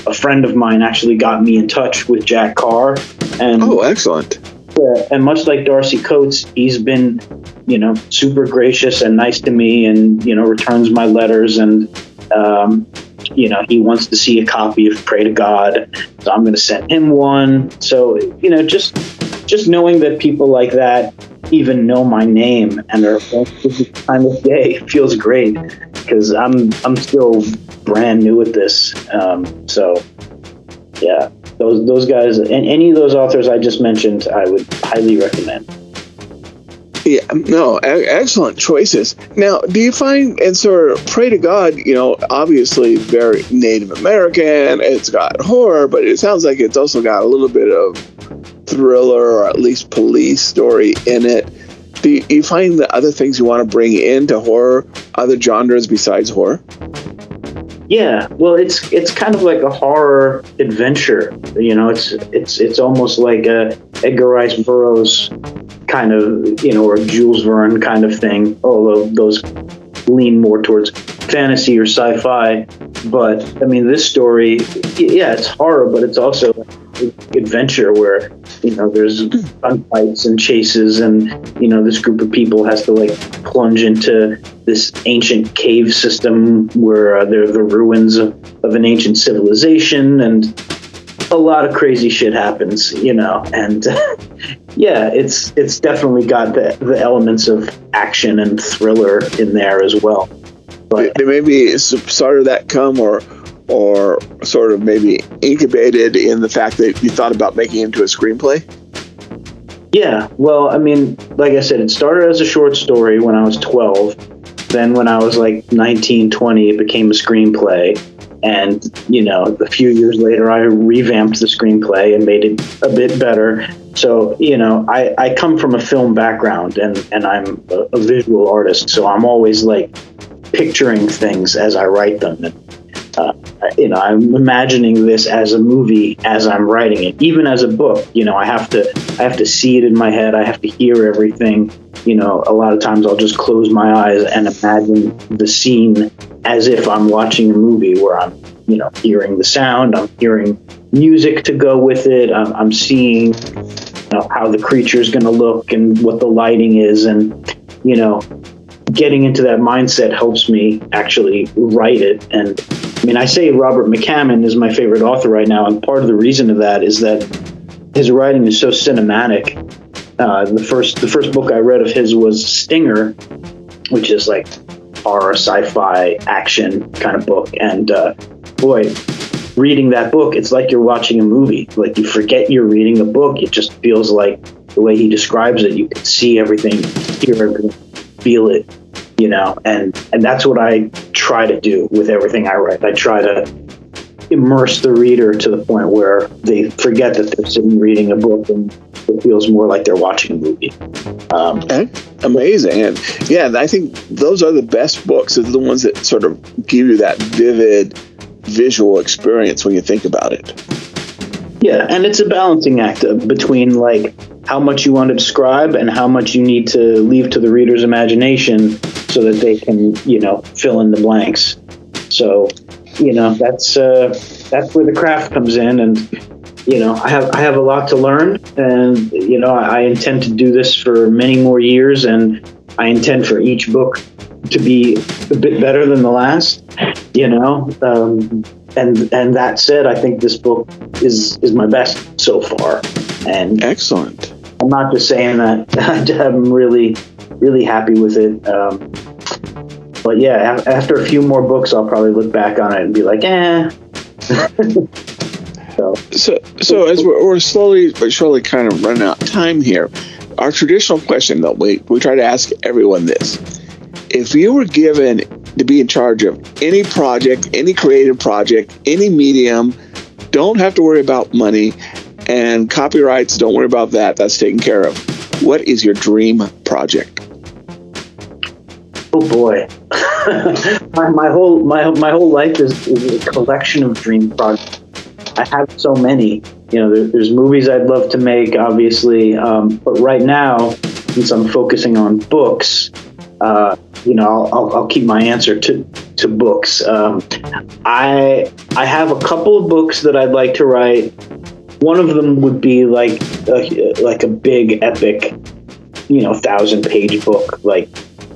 F: a friend of mine actually got me in touch with Jack Carr, and
D: Oh, excellent.
F: yeah, and much like Darcy Coates, he's been, you know, super gracious and nice to me, and you know, returns my letters, and um, you know, he wants to see a copy of Prey to God, so I'm going to send him one. So you know, just just knowing that people like that even know my name and are time of day <laughs> feels great because I'm I'm still brand new at this. Um, so yeah, those those guys and any of those authors I just mentioned, I would highly recommend.
D: Yeah, no, e- excellent choices. Now, do you find and sort of pray to God? You know, obviously very Native American. It's got horror, but it sounds like it's also got a little bit of thriller or at least police story in it. Do you, you find the other things you want to bring into horror, other genres besides horror?
F: Yeah, well, it's it's kind of like a horror adventure. You know, it's it's it's almost like a Edgar Rice Burroughs kind of you know or Jules Verne kind of thing. Although those lean more towards fantasy or sci-fi. But I mean, this story, yeah, it's horror, but it's also adventure where you know there's gunfights and chases, and you know this group of people has to like plunge into this ancient cave system where uh, they're the ruins of, of an ancient civilization, and a lot of crazy shit happens, you know, and <laughs> yeah, it's it's definitely got the, the elements of action and thriller in there as well. But
E: There may be sort of that come or or sort of maybe incubated in the fact that you thought about making it into a screenplay.
F: yeah, well, I mean, like I said, it started as a short story when I was 12. Then when I was like 19, 20, it became a screenplay. And, you know, a few years later, I revamped the screenplay and made it a bit better. So, you know, I, I come from a film background and, and I'm a, a visual artist. So I'm always like picturing things as I write them. And, uh, you know, I'm imagining this as a movie as I'm writing it, even as a book. You know, I have to, I have to see it in my head. I have to hear everything. You know, a lot of times I'll just close my eyes and imagine the scene as if I'm watching a movie where I'm, you know, hearing the sound, I'm hearing music to go with it, I'm, I'm seeing you know, how the creature is going to look and what the lighting is, and you know, getting into that mindset helps me actually write it. And I mean, I say Robert McCammon is my favorite author right now, and part of the reason of that is that his writing is so cinematic. Uh, the first the first book I read of his was Stinger, which is like horror, sci-fi, action kind of book, and uh, boy. Reading that book, it's like you're watching a movie. Like you forget you're reading a book. It just feels like the way he describes it. You can see everything, hear everything, feel it, you know and and that's what i try to do with everything i write i try to immerse the reader to the point where they forget that they're sitting reading a book and it feels more like they're watching a movie um,
E: Okay. Amazing. And yeah, I think those are the best books, are the ones that sort of give you that vivid visual experience when you think about it.
F: yeah and it's a balancing act between like how much you want to describe and how much you need to leave to the reader's imagination so that they can you know fill in the blanks. So you know that's uh, that's where the craft comes in. And you know i have i have a lot to learn. And you know i, I intend to do this for many more years. And i intend for each book to be a bit better than the last you know. Um, and and that said i think this book is is my best so far. And
E: Excellent.
F: i'm not just saying that <laughs> i'm really really happy with it um, but yeah af- after a few more books i'll probably look back on it and be like eh <laughs> so
E: So, so as we're, we're slowly but surely kind of running out of time here, our traditional question, though, we, we try to ask everyone this. If you were given to be in charge of any project, any creative project, any medium, don't have to worry about money and copyrights, don't worry about that. That's taken care of. What is your dream project?
F: Oh boy, <laughs> my, my whole my my whole life is, is a collection of dream projects. I have so many. You know, there, there's movies I'd love to make, obviously, um, but right now, since I'm focusing on books, uh, you know, I'll, I'll, I'll keep my answer to to books. Um, I I have a couple of books that I'd like to write. One of them would be like a, like a big epic, you know, thousand page book like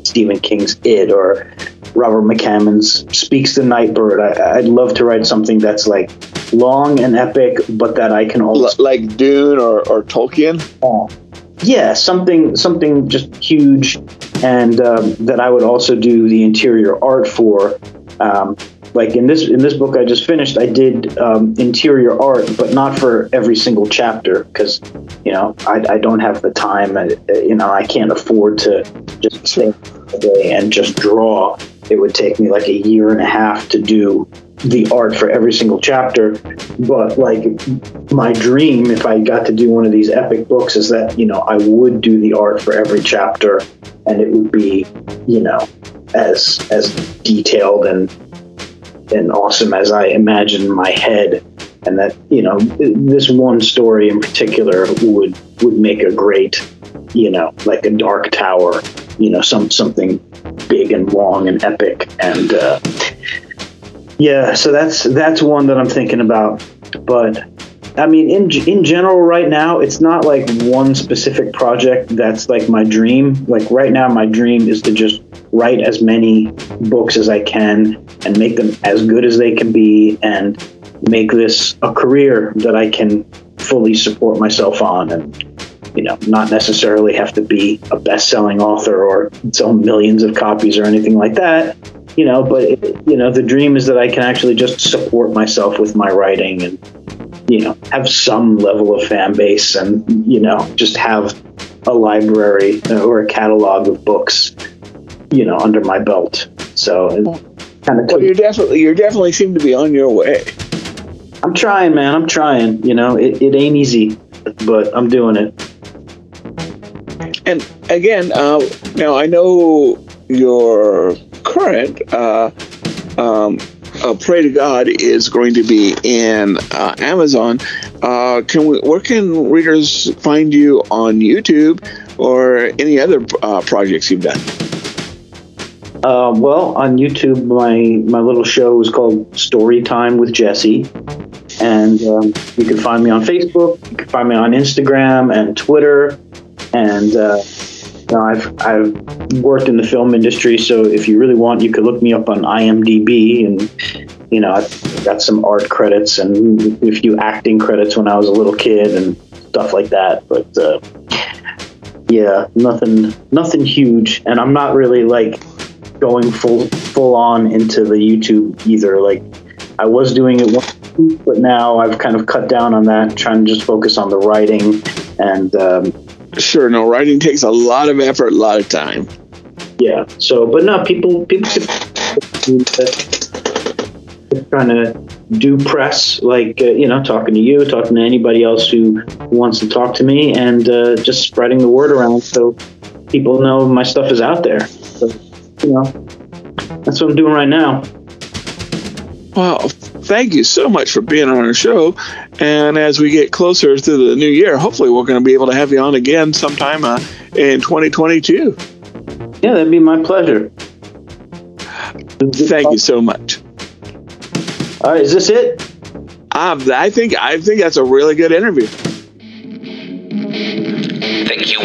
F: Stephen King's It or Robert McCammon's Speaks the Nightbird. I, I'd love to write something that's like long and epic, but that I can
E: L-
F: also
E: like Dune or, or Tolkien?
F: yeah something something just huge, and um, that I would also do the interior art for. Um, like in this in this book I just finished, I did um, interior art, but not for every single chapter because you know I, I don't have the time. I, you know I can't afford to just stay and just draw. It would take me like a year and a half to do the art for every single chapter. But like my dream, if I got to do one of these epic books, is that you know I would do the art for every chapter, and it would be you know as as detailed and and awesome as I imagine in my head, and that you know this one story in particular would would make a great, you know, like a Dark Tower, you know, some something big and long and epic, and uh, yeah, so that's that's one that I'm thinking about, but. I mean, in in general, right now, it's not like one specific project that's like my dream. Like right now, my dream is to just write as many books as I can and make them as good as they can be, and make this a career that I can fully support myself on, and you know, not necessarily have to be a best-selling author or sell millions of copies or anything like that. You know, but it, you know, the dream is that I can actually just support myself with my writing and you know have some level of fan base and you know just have a library or a catalog of books you know under my belt so kind
E: Well, you
F: of
E: definitely you definitely seem to be on your way.
F: i'm trying man i'm trying you know it, it ain't easy but i'm doing it
E: And again, uh, now I know your current uh, um, uh, "Prey to God" is going to be in uh, Amazon. Uh, can we? Where can readers find you on YouTube or any other uh, projects you've done?
F: Uh, well, on YouTube, my my little show is called Story Time with Jesse, and um, you can find me on Facebook. You can find me on Instagram and Twitter, and uh, you know, I've I've worked in the film industry, so if you really want, you could look me up on IMDb, and you know I've got some art credits and a few acting credits when I was a little kid and stuff like that. But uh, yeah, nothing nothing huge, and I'm not really like going full full on into the YouTube either. Like I was doing it once, but now I've kind of cut down on that, trying to just focus on the writing and um,
E: Sure, no, writing takes a lot of effort, a lot of time.
F: yeah. So, but no, people people trying to do press like uh, you know talking to you talking to anybody else who wants to talk to me and uh, just spreading the word around so people know my stuff is out there you know that's what i'm doing right now
E: Well, thank you so much for being on our show. And as we get closer to the new year, hopefully we're going to be able to have you on again sometime uh, in 2022.
F: yeah that'd be my pleasure
E: Thank you so much.
F: all right is this it
E: Um, I think I think that's a really good interview.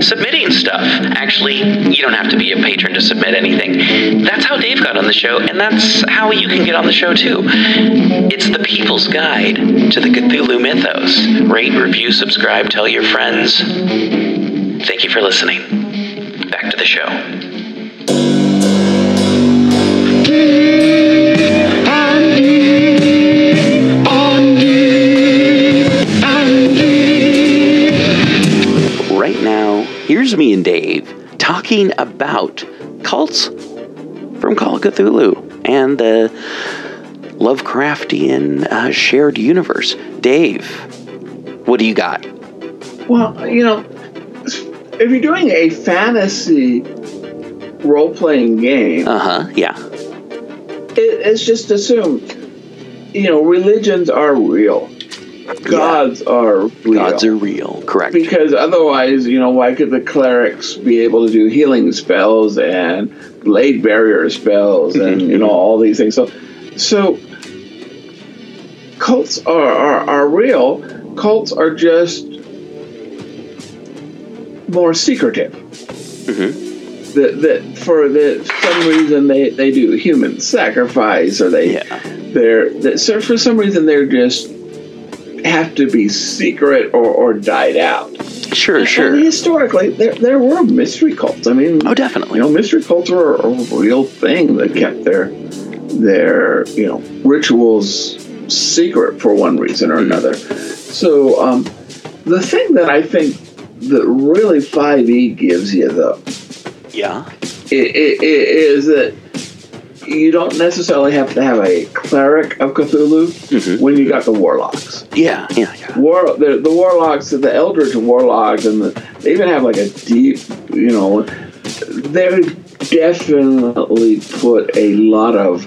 A: submitting stuff. Actually, you don't have to be a patron to submit anything. That's how Dave got on the show, and that's how you can get on the show too. It's the People's Guide to the Cthulhu Mythos. Rate, review, subscribe, tell your friends. Thank you for listening. Back to the show. Here's me and Dave talking about cults from Call of Cthulhu and the Lovecraftian uh, shared universe. Dave, what do you got?
D: Well, you know, if you're doing a fantasy role playing game,
A: Uh huh. Yeah.
D: it, it's just assumed, you know, religions are real, gods are real.
A: Gods are real. Correct.
D: because otherwise, you know, why could the clerics be able to do healing spells and blade barrier spells and mm-hmm. you know all these things? So, so cults are are, are real. Cults are just more secretive. Mm-hmm. That, that for the some reason they, they do human sacrifice or they
A: Yeah.
D: they're that, so for some reason they're just have to be secret or, or died out.
A: Sure, sure.
D: And historically, there, there were mystery cults. I mean,
A: Oh, definitely.
D: you know, mystery cults were a real thing that kept their their you know rituals secret for one reason or another. So um, the thing that I think that really 5e gives you though
A: Yeah.
D: i- i- i- is that you don't necessarily have to have a cleric of Cthulhu
A: Mhm.
D: when you got the warlocks.
A: Yeah. Yeah. Yeah.
D: War the, the warlocks, the eldritch warlocks, and the, they even have like a deep, you know, they definitely put a lot of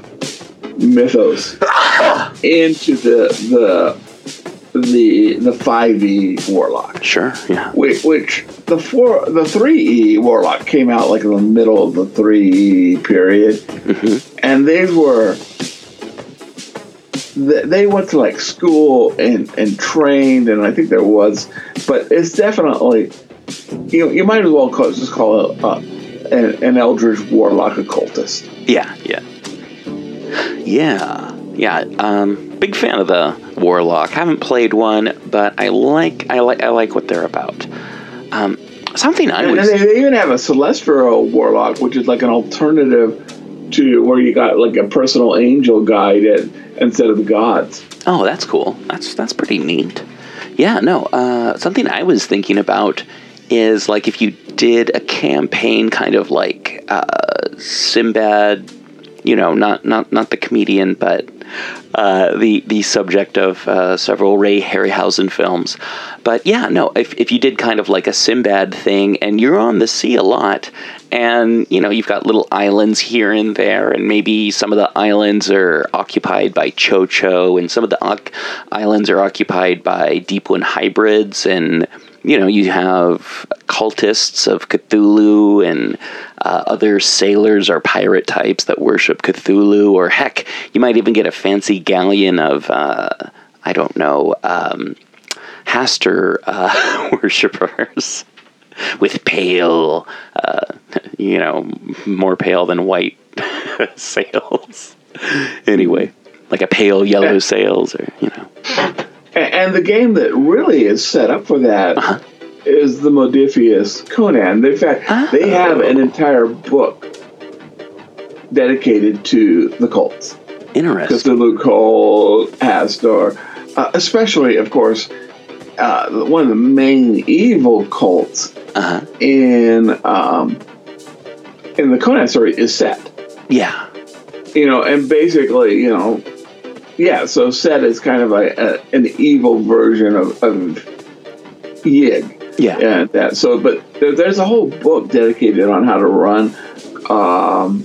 D: mythos <coughs> into the the the the five E warlock,
A: Sure. Yeah.
D: which, which the four the three E warlock came out like in the middle of the three E period,
A: Mm-hmm.
D: And they were they went to like school and and trained and i think there was but it's definitely you know you might as well call, just call it uh, an, an eldritch warlock occultist
A: Yeah. Yeah. Yeah. Yeah. Um, big fan of the Warlock. Haven't played one, but I like I like I like what they're about. Um, something I was
D: they, they even have a celestial warlock which is like an alternative to where you got like a personal angel guide instead of gods
A: Oh, that's cool. That's that's pretty neat. Yeah, no. Uh, something I was thinking about is like if you did a campaign, kind of like uh, Sinbad. You know, not not not the comedian, but uh, the the subject of uh, several Ray Harryhausen films. But yeah, no. If if you did kind of like a Sinbad thing, and you're on the sea a lot, and you know you've got little islands here and there, and maybe some of the islands are occupied by Tcho-Tcho, and some of the oc- islands are occupied by Deep One hybrids, and you know you have cultists of Cthulhu and uh, other sailors or pirate types that worship Cthulhu, or heck, you might even get a fancy galleon of uh, I don't know. Um, Hastur uh, <laughs> worshippers with pale, uh, you know, more pale than white <laughs> sails. Anyway, like a pale yellow sails, or you know.
D: And the game that really is set up for that is the Modiphius Conan. In fact, they have an entire book dedicated to the cults.
A: Interesting.
D: Cthulhu cult, Hastur, uh, especially, of course, uh, one of the main evil cults
A: Uh-huh.
D: in um, in the Conan story is Set.
A: Yeah.
D: You know, and basically, you know, yeah. So Set is kind of a, a an evil version of, of Yig.
A: Yeah.
D: and that. So, but there, there's a whole book dedicated on how to run um,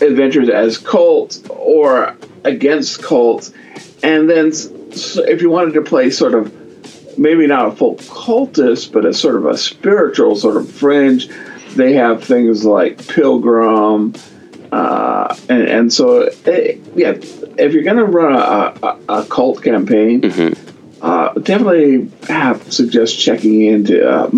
D: adventures as cults or against cults, and then s- s- if you wanted to play sort of maybe not a full cultist, but a sort of a spiritual sort of fringe, they have things like Pilgrim. Uh, and, and so, eh, yeah, if you're going to run a, a, a cult campaign, uh, definitely have suggest checking into uh,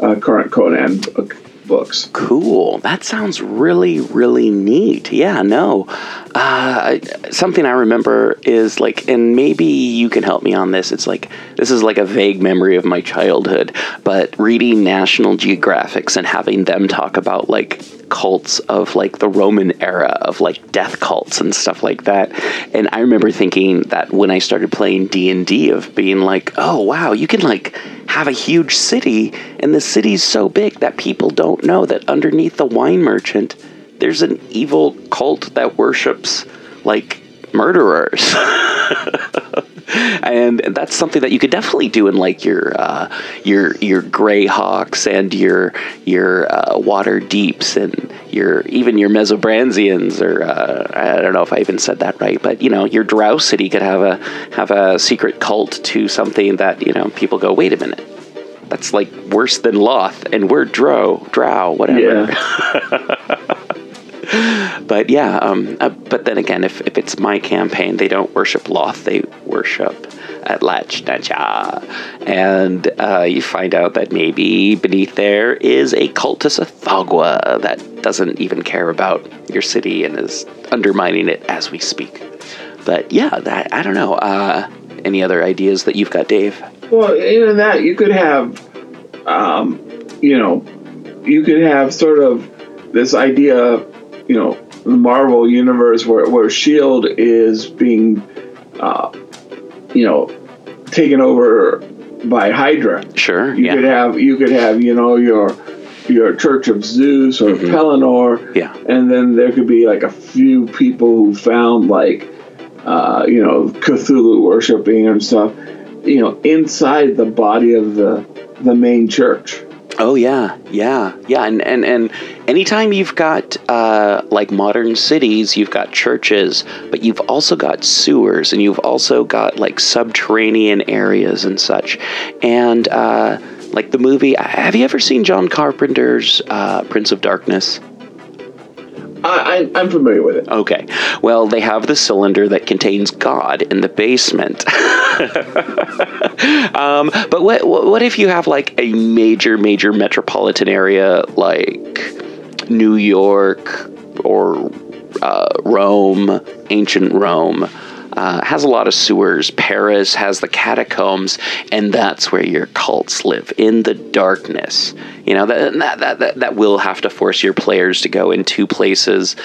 D: uh, current Conan book, books.
A: Cool. That sounds really, really neat. Yeah, no. Uh, something I remember is like, and maybe you can help me on this. It's like, this is like a vague memory of my childhood, but reading National Geographics and having them talk about like cults of like the Roman era of like death cults and stuff like that. And I remember thinking that when I started playing D&D of being like, "Oh, wow, you can like have a huge city and the city's so big that people don't know that underneath the wine merchant there's an evil cult that worships like murderers." <laughs> and that's something that you could definitely do in like your uh, your your Greyhawks and your your uh, Waterdeeps and your even your Mesobranzians or uh, I don't know if I even said that right, but you know your Drow City could have a have a secret cult to something that you know people go wait a minute. That's like worse than Loth, and we're Drow, Drow, whatever.
D: Yeah. <laughs>
A: But yeah, um, uh, but then again, if, if it's my campaign, they don't worship Loth, they worship Atlach-Nacha. And uh, you find out that maybe beneath there is a cultus of Tsathoggua that doesn't even care about your city and is undermining it as we speak. But yeah, that, I don't know. Uh, any other ideas that you've got, Dave?
D: Well, even that you could have, um, you know, you could have sort of this idea, you know, Marvel universe where where Shield is being, uh, you know, taken over by Hydra.
A: Sure.
D: You
A: yeah.
D: could have you could have you know your your Church of Zeus or Pelennor,
A: Mm-hmm. Yeah.
D: and then there could be like a few people who found like uh, you know Cthulhu worshiping and stuff, you know, inside the body of the the main church.
A: Oh yeah, yeah, yeah, and and and anytime you've got uh, like modern cities, you've got churches, but you've also got sewers, and you've also got like subterranean areas and such, and uh, like the movie. Have you ever seen John Carpenter's uh, Prince of Darkness?
D: I, I I'm familiar with it.
A: Okay. Well, they have the cylinder that contains God in the basement. <laughs> um, but what what if you have like a major major metropolitan area like New York or uh, Rome, ancient Rome? Uh, has a lot of sewers. Paris has the catacombs, and that's where your cults live in the darkness. You know that that that that, will have to force your players to go in two places.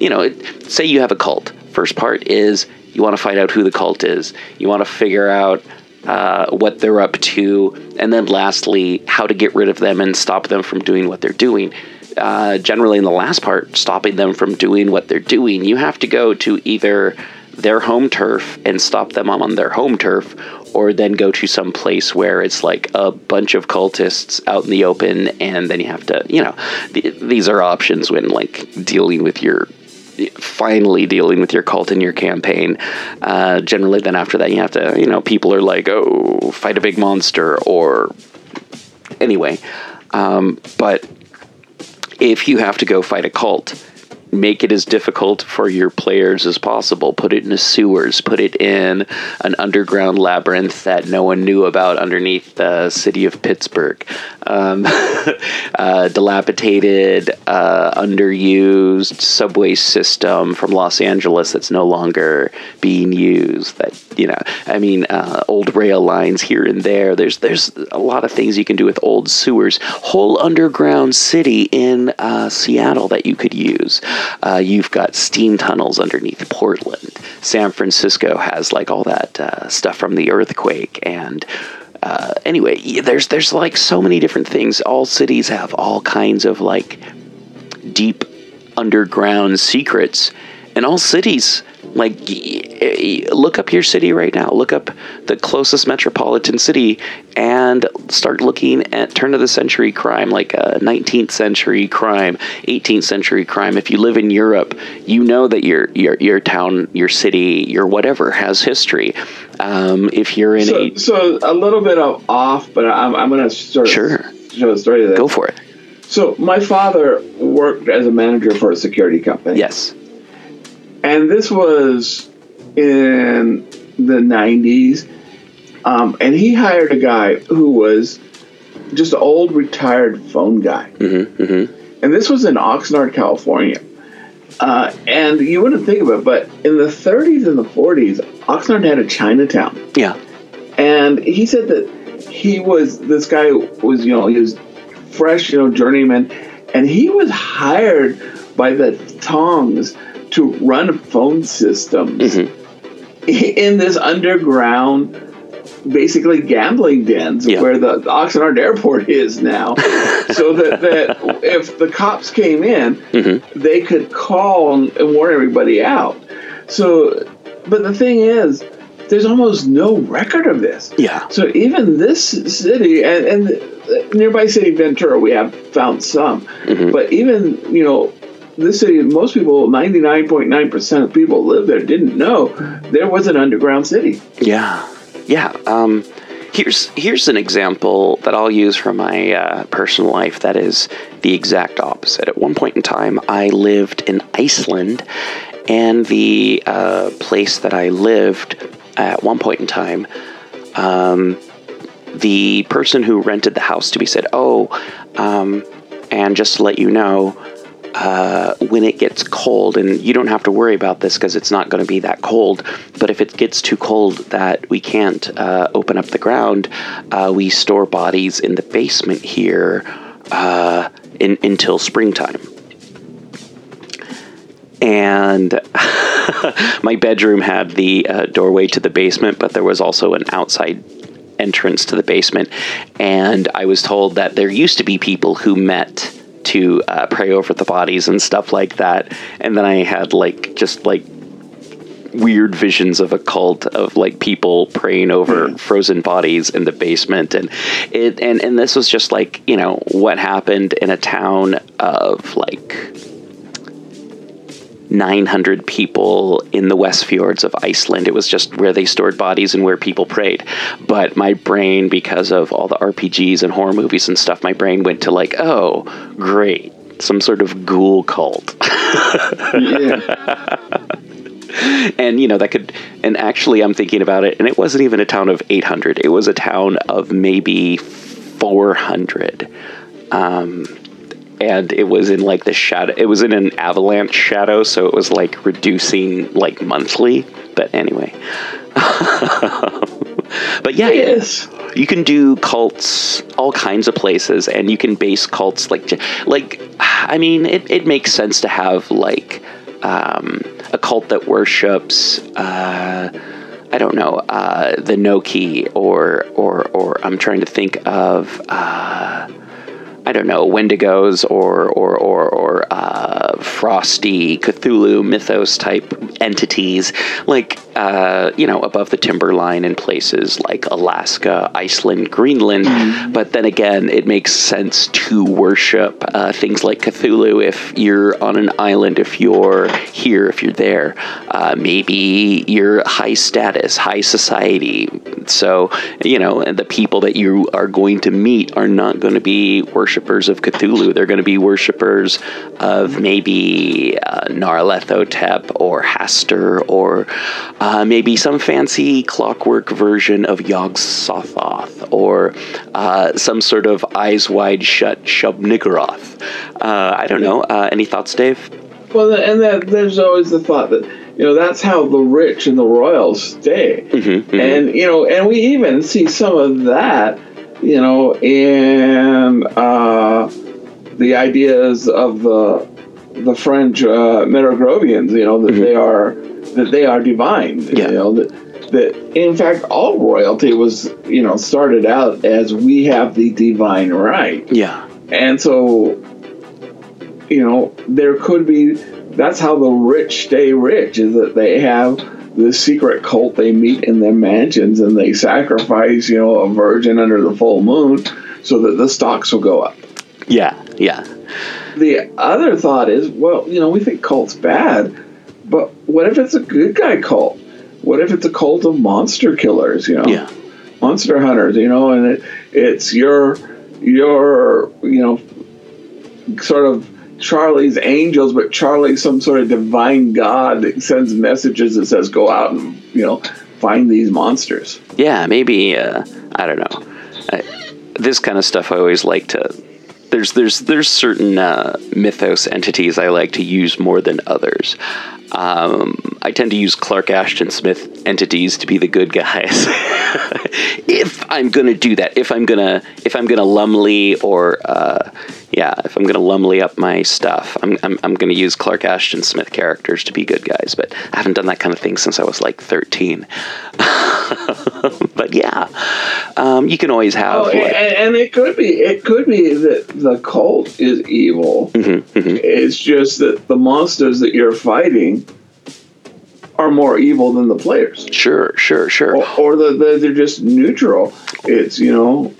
A: You know, it, say you have a cult. First part is you want to find out who the cult is. You want to figure out uh, what they're up to, and then lastly, how to get rid of them and stop them from doing what they're doing. Uh, generally, in the last part, stopping them from doing what they're doing, you have to go to either their home turf and stop them on their home turf, or then go to some place where it's like a bunch of cultists out in the open, and then you have to, you know, th- these are options when like dealing with your finally dealing with your cult in your campaign. Uh, generally, then after that, you have to, you know, people are like, oh, fight a big monster, or anyway. Um, but if you have to go fight a cult, make it as difficult for your players as possible. Put it in the sewers, put it in an underground labyrinth that no one knew about underneath the city of Pittsburgh. Um, <laughs> uh, dilapidated, uh, underused subway system from Los Angeles that's no longer being used. That you know, I mean, uh, old rail lines here and there. There's there's a lot of things you can do with old sewers. Whole underground city in uh, Seattle that you could use. Uh, you've got steam tunnels underneath Portland. San Francisco has like all that uh, stuff from the earthquake and. Uh, anyway, there's there's like so many different things. All cities have all kinds of like deep underground secrets, and all cities like look up your city right now. Look up the closest metropolitan city and start looking at turn of the century crime, like a 19th century crime, 18th century crime. If you live in Europe, you know that your your your town, your city, your whatever has history. Um, if you're in
D: So,
A: a
D: so a little bit of off, but I'm, I'm going to sort of
A: Sure.
D: show a story of
A: go for it.
D: So my father worked as a manager for a security company.
A: Yes.
D: And this was in the 90s um, and he hired a guy who was just an old retired phone guy.
A: Mm-hmm, mm-hmm.
D: and this was in oxnard california. Uh, and you wouldn't think of it but in the 30s and the 40s oxnard had a chinatown.
A: Yeah.
D: and he said that he was this guy was you know he was fresh you know journeyman. And he was hired by the tongs to run phone systems mm-hmm. in this underground basically gambling dens
A: Yeah.
D: where the, the Oxnard airport is now <laughs> so that, that if the cops came in mm-hmm. they could call and, and warn everybody out so but the thing is there's almost no record of this
A: Yeah.
D: so even this city and, and nearby city Ventura, we have found some. Mm-hmm. But even you know, this city, most people, ninety nine point nine percent of people live there, didn't know there was an underground city.
A: Yeah, yeah. Um, here's here's an example that I'll use from my uh, personal life. That is the exact opposite. At one point in time, I lived in Iceland, and the uh, place that I lived at one point in time, um, the person who rented the house to me said, "Oh, um, and just to let you know." Uh, when it gets cold, and you don't have to worry about this because it's not going to be that cold. But if it gets too cold that we can't uh, open up the ground, uh, we store bodies in the basement here uh, in, until springtime. and <laughs> my bedroom had the uh, doorway to the basement, but there was also an outside entrance to the basement. And I was told that there used to be people who met to uh, pray over the bodies and stuff like that. And then I had like just like weird visions of a cult of like people praying over frozen bodies in the basement and it and and this was just like you know what happened in a town of like 900 people in the West Fjords of Iceland. It was just where they stored bodies and where people prayed. But my brain, because of all the RPGs and horror movies and stuff, my brain went to like, oh, great, some sort of ghoul cult.
D: yeah. <laughs>
A: and you know that could and actually i'm thinking about it and it wasn't even a town of 800 it was a town of maybe 400 um, and it was in like the shadow it was in an avalanche shadow so it was like reducing like monthly but anyway <laughs> but yeah
D: Yes.
A: you can do cults all kinds of places and you can base cults like like i mean it, it makes sense to have like um, a cult that worships uh, i don't know uh, the noki or or or i'm trying to think of uh, I don't know, Wendigos or or or, or uh, frosty Cthulhu mythos type entities, like uh, you know, above the timberline in places like Alaska, Iceland, Greenland. But then again, it makes sense to worship uh, things like Cthulhu if you're on an island, if you're here, if you're there. Uh, maybe you're high status, high society. So you know, and the people that you are going to meet are not going to be worshippers of Cthulhu. They're going to be worshippers of maybe uh, Nyarlathotep or Hastur or uh, maybe some fancy clockwork version of Yog Sothoth or uh, some sort of eyes wide shut Shub-Niggurath. Uh, I don't know. Uh, any thoughts, Dave?
D: Well, and that, there's always the thought that you know that's how the rich and the royals stay,
A: Mm-hmm,
D: and you know, and we even see some of that, you know, and uh, the ideas of the the French uh, Merovingians, you know, that they are that they are divine,
A: Mm-hmm. Yeah.
D: you know, that that in fact all royalty was you know started out as we have the divine right.
A: Yeah.
D: And so, you know, there could be. That's how the rich stay rich is that they have this secret cult they meet in their mansions and they sacrifice, you know, a virgin under the full moon so that the stocks will go up.
A: Yeah. Yeah.
D: The other thought is, well, you know, we think cult's bad, but what if it's a good guy cult? What if it's a cult of monster killers, you know?
A: Yeah.
D: monster hunters, you know, and it, it's your your you know sort of Charlie's angels, but Charlie's some sort of divine god that sends messages that says go out and you know find these monsters.
A: Yeah, maybe uh, I don't know. I, this kind of stuff I always like to. There's there's there's certain uh, mythos entities I like to use more than others. Um, I tend to use Clark Ashton Smith entities to be the good guys. <laughs> if I'm gonna do that, if I'm gonna if I'm gonna Lumley or uh, yeah, if I'm gonna Lumley up my stuff, I'm, I'm I'm gonna use Clark Ashton Smith characters to be good guys. But I haven't done that kind of thing since I was like 13. <laughs> but yeah, um, you can always have.
D: Oh,
A: like-
D: and, and it could be it could be that the cult is evil.
A: Mm-hmm,
D: It's just that the monsters that you're fighting are more evil than the players.
A: Sure, sure, sure.
D: or, or the, the, they're just neutral. It's you know,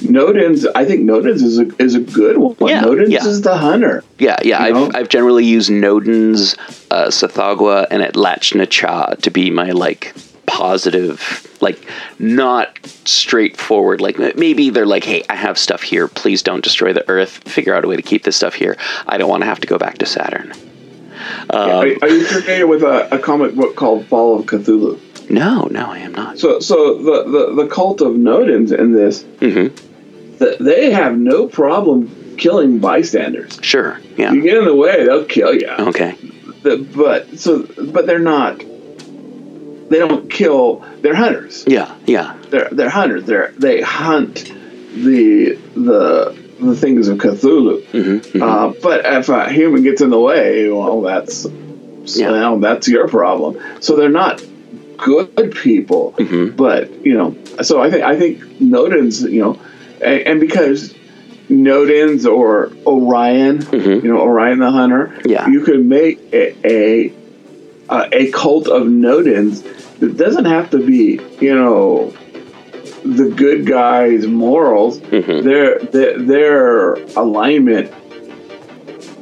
D: Nodens. I think Nodens is a is a good one.
A: Yeah,
D: Nodens
A: yeah.
D: is the hunter.
A: Yeah, yeah. I've,
D: know?
A: I've generally used Nodens, uh, Tsathoggua, and Atlach-Nacha to be my like positive, like not straightforward. Like maybe they're like, hey, I have stuff here. Please don't destroy the Earth. Figure out a way to keep this stuff here. I don't want to have to go back to Saturn. Um,
D: are, are you familiar with a, a comic book called Fall of Cthulhu?
A: No, no, I am not.
D: So so the the, the cult of Nodens in this,
A: hmm
D: th- they have no problem killing bystanders.
A: Sure. Yeah.
D: You get in the way, they'll kill you.
A: Okay.
D: The, but so but they're not. They don't kill. They're hunters.
A: Yeah. Yeah.
D: they're they're hunters. They're they hunt the the the things of Cthulhu.
A: hmm
D: Uh, but if a human gets in the way, well, that's So
A: Yeah.
D: now that's your problem. So they're not good people,
A: Mhm.
D: but you know. So I think I think Nodens, you know, and, and because Nodens or Orion,
A: Mhm.
D: you know, Orion the Hunter,
A: Yeah.
D: you could make a a, a, cult of Nodens that doesn't have to be, you know, the good guys' morals.
A: Mhm.
D: Their, their their alignment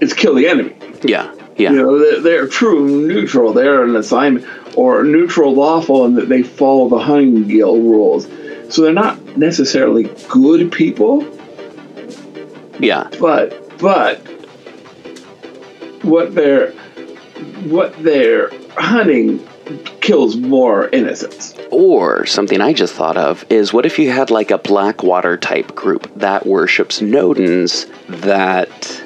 D: is kill the enemy.
A: Yeah. Yeah.
D: You know, they're, they're true neutral. They're an assignment or neutral lawful, and that they follow the hunting guild rules. So they're not necessarily good people,
A: Yeah.
D: but but what they're what they're hunting kills more innocents.
A: Or something I just thought of is what if you had like a Blackwater type group that worships Nodens that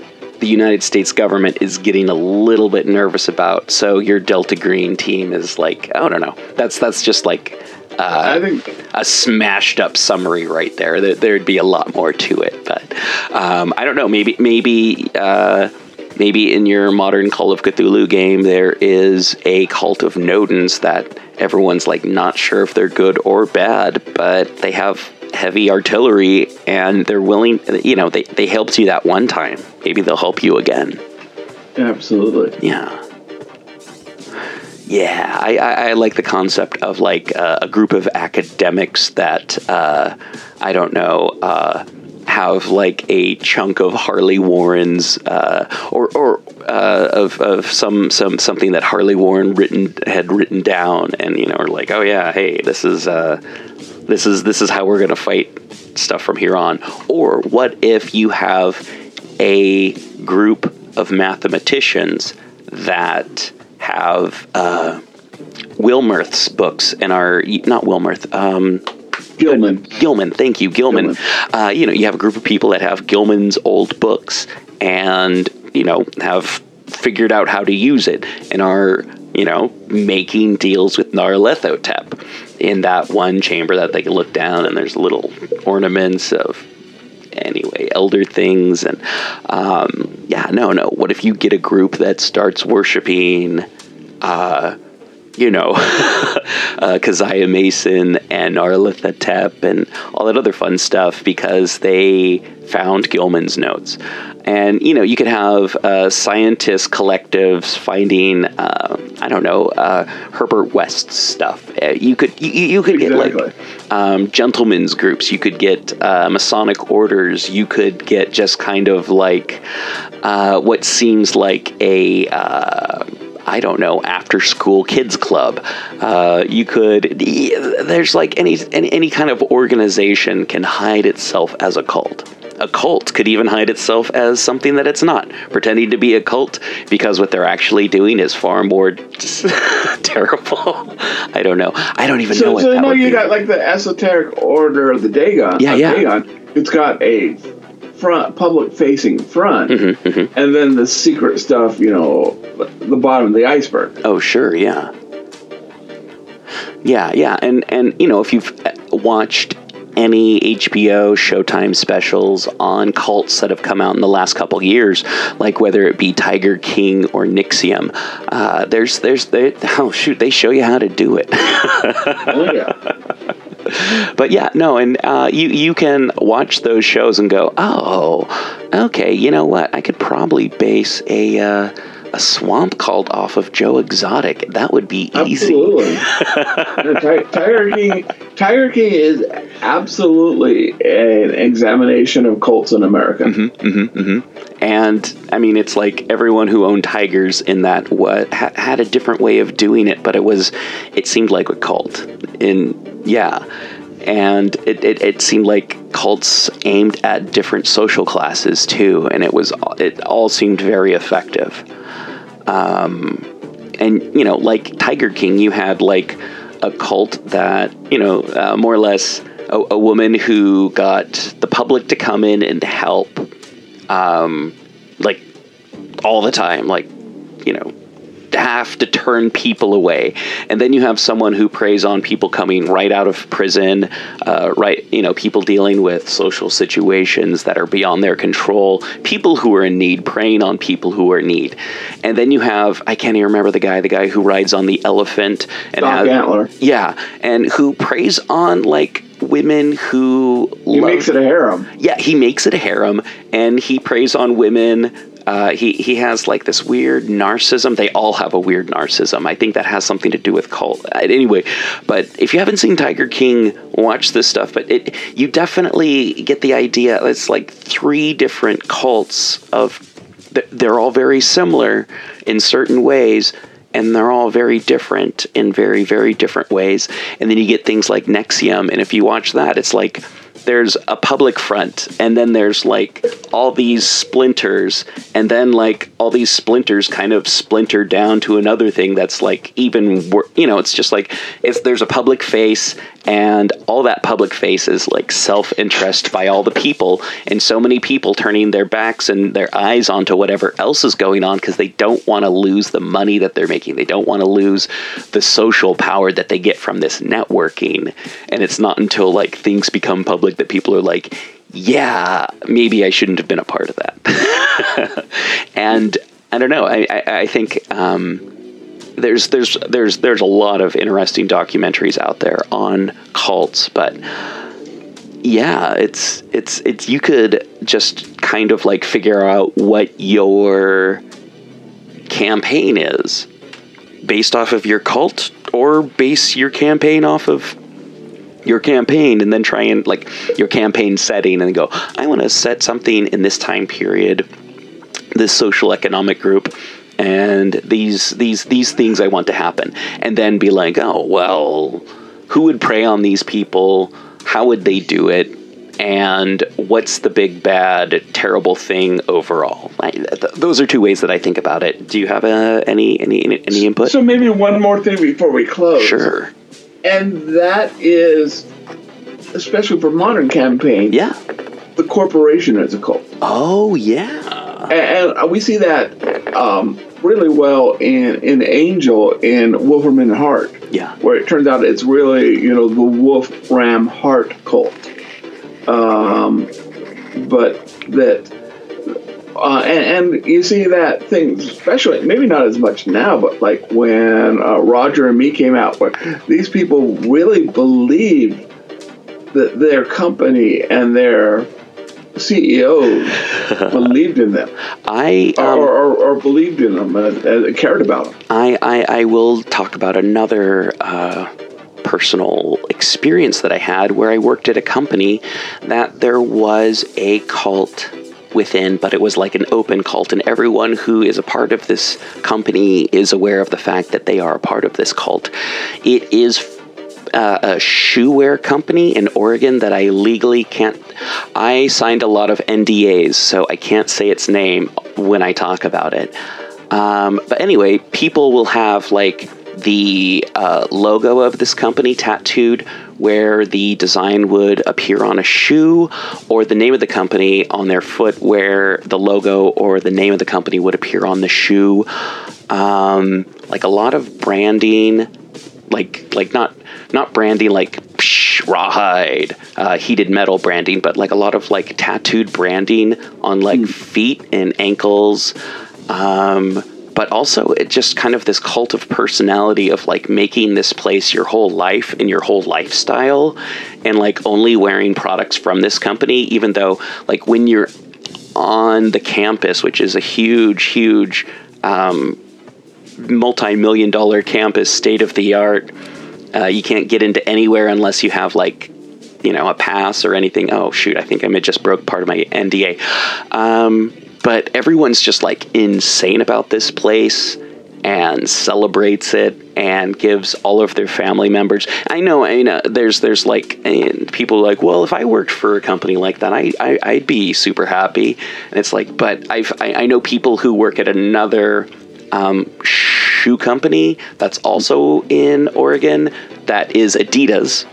A: the United States government is getting a little bit nervous about. So your Delta Green team is like, I don't know. That's that's just like
D: I
A: uh,
D: think
A: a smashed up summary right there. there. There'd be a lot more to it, but um, I don't know. Maybe maybe. Uh, Maybe in your modern Call of Cthulhu game, there is a cult of Nodens that everyone's like not sure if they're good or bad, but they have heavy artillery and they're willing, you know, they, they helped you that one time. Maybe they'll help you again.
D: absolutely.
A: Yeah. Yeah, I, I, I like the concept of like uh, a group of academics that uh, I don't know uh, have like a chunk of Harley Warren's uh, or or uh, of of some some something that Harley Warren written had written down, and you know, are like, oh yeah, hey, this is uh, this is this is how we're gonna fight stuff from here on. Or what if you have a group of mathematicians that have uh, Wilmarth's books and are not Wilmarth, um,
D: Gilman.
A: Gilman. Thank you, Gilman. Uh, you know, you have a group of people that have Gilman's old books and you know have figured out how to use it and are you know making deals with Nyarlathotep in that one chamber that they can look down and there's little ornaments of anyway elder things and um, yeah no no what if you get a group that starts worshiping uh, you know, <laughs> uh, Keziah Mason and Nyarlathotep and all that other fun stuff because they found Gilman's notes. And, you know, you could have uh, scientist collectives finding, uh, I don't know, uh, Herbert West's stuff. Uh, you could you, you could get like um, gentlemen's groups. You could get uh, Masonic orders. You could get just kind of like uh, what seems like a uh, I don't know after school kids club. Uh, you could there's like any, any any kind of organization can hide itself as a cult. A cult could even hide itself as something that it's not, pretending to be a cult because what they're actually doing is far more <laughs> terrible. I don't know. I don't even know
D: So,
A: what
D: so
A: that
D: no, you
A: be.
D: got like the esoteric order of the Dagon.
A: Yeah, yeah.
D: Dagon. It's got a front, public-facing front,
A: Mm-hmm,
D: and then the secret stuff. You know, the bottom of the iceberg.
A: Oh, sure, yeah. Yeah, yeah, and and you know, if you've watched any HBO Showtime specials on cults that have come out in the last couple years, like whether it be Tiger King or NXIVM, uh, there's there's they, <laughs> oh shoot, they show you how to do it. <laughs>
D: Oh yeah.
A: but yeah, no, and uh, you you can watch those shows and go, oh, okay, you know what? I could probably base a uh, a swamp cult off of Joe Exotic. That would be easy.
D: Absolutely. <laughs> Tiger King. Tiger King is absolutely an examination of cults in America. Mm-hmm. Mm-hmm.
A: And I mean, it's like everyone who owned tigers in that what ha- had a different way of doing it, but it was, it seemed like a cult. In yeah, and it, it, it seemed like cults aimed at different social classes too, and it was it all seemed very effective. Um, and you know, like Tiger King, you had like a cult that you know uh, more or less a, a woman who got the public to come in and help um, like all the time, like you know, have to turn people away. And then you have someone who preys on people coming right out of prison, uh, right? You know, people dealing with social situations that are beyond their control, people who are in need, preying on people who are in need. And then you have, I can't even remember the guy, the guy who rides on the elephant and has,
D: Antler.
A: yeah, and who preys on like women who
D: He
A: love-
D: makes it a harem.
A: yeah, he makes it a harem, and he preys on women. Uh, he he has like this weird narcissism. They all have a weird narcissism. I think that has something to do with cult. Uh, Anyway, but if you haven't seen Tiger King, watch this stuff. But it you definitely get the idea. It's like three different cults of. They're all very similar in certain ways, and they're all very different in very very different ways. And then you get things like NXIVM, and if you watch that, it's like there's a public front and then there's like all these splinters and then like all these splinters kind of splinter down to another thing that's like even wor- you know it's just like it's there's a public face and all that public face is like self-interest by all the people and so many people turning their backs and their eyes onto whatever else is going on because they don't want to lose the money that they're making. They don't want to lose the social power that they get from this networking. And it's not until like things become public that people are like yeah maybe i shouldn't have been a part of that. <laughs> And i don't know. I i, I think um there's there's there's there's a lot of interesting documentaries out there on cults but yeah it's it's it's you could just kind of like figure out what your campaign is based off of your cult or base your campaign off of your campaign and then try and like your campaign setting and go i want to set something in this time period this social economic group and these these these things i want to happen. And then be like oh well who would prey on these people? How would they do it? And what's the big bad terrible thing overall? I, th- those are two ways that i think about it. Do you have uh, any any any input?
D: So maybe one more thing before we close.
A: sure
D: And that is, especially for modern campaigns.
A: yeah
D: the corporation is a cult.
A: oh yeah
D: And, and we see that um, really well in, in Angel in Wolfram and Hart,
A: yeah
D: where it turns out it's really, you know, the Wolfram Hart cult. Um, but that, uh, and, and you see that thing, especially, maybe not as much now, but like when uh, Roger and Me came out, where these people really believed that their company and their CEOs <laughs> believed in them
A: i
D: or,
A: um,
D: or, or believed in them and, and cared about them.
A: I, I, I will talk about another uh, personal experience that I had where I worked at a company that there was a cult within, but it was like an open cult, and everyone who is a part of this company is aware of the fact that they are a part of this cult. It is uh, a shoe wear company in Oregon that I legally can't. I signed a lot of NDAs, so I can't say its name when I talk about it. Um, but anyway, people will have like the uh, logo of this company tattooed where the design would appear on a shoe, or the name of the company on their foot where the logo or the name of the company would appear on the shoe. Um, like a lot of branding, like like not not branding like psh, rawhide, uh, heated metal branding, but like a lot of like tattooed branding on like feet and ankles. Um, but also it just kind of this cult of personality of like making this place your whole life and your whole lifestyle and like only wearing products from this company even though like when you're on the campus which is a huge huge um, multi-million dollar campus state of the art uh, you can't get into anywhere unless you have like you know a pass or anything. Oh shoot i think i just broke part of my nda um, but everyone's just like insane about this place and celebrates it and gives all of their family members. I know, I know, there's there's like people like, well, if I worked for a company like that, I, I I'd be super happy. And it's like, but I've I, I know people who work at another um, shoe company that's also in Oregon that is Adidas.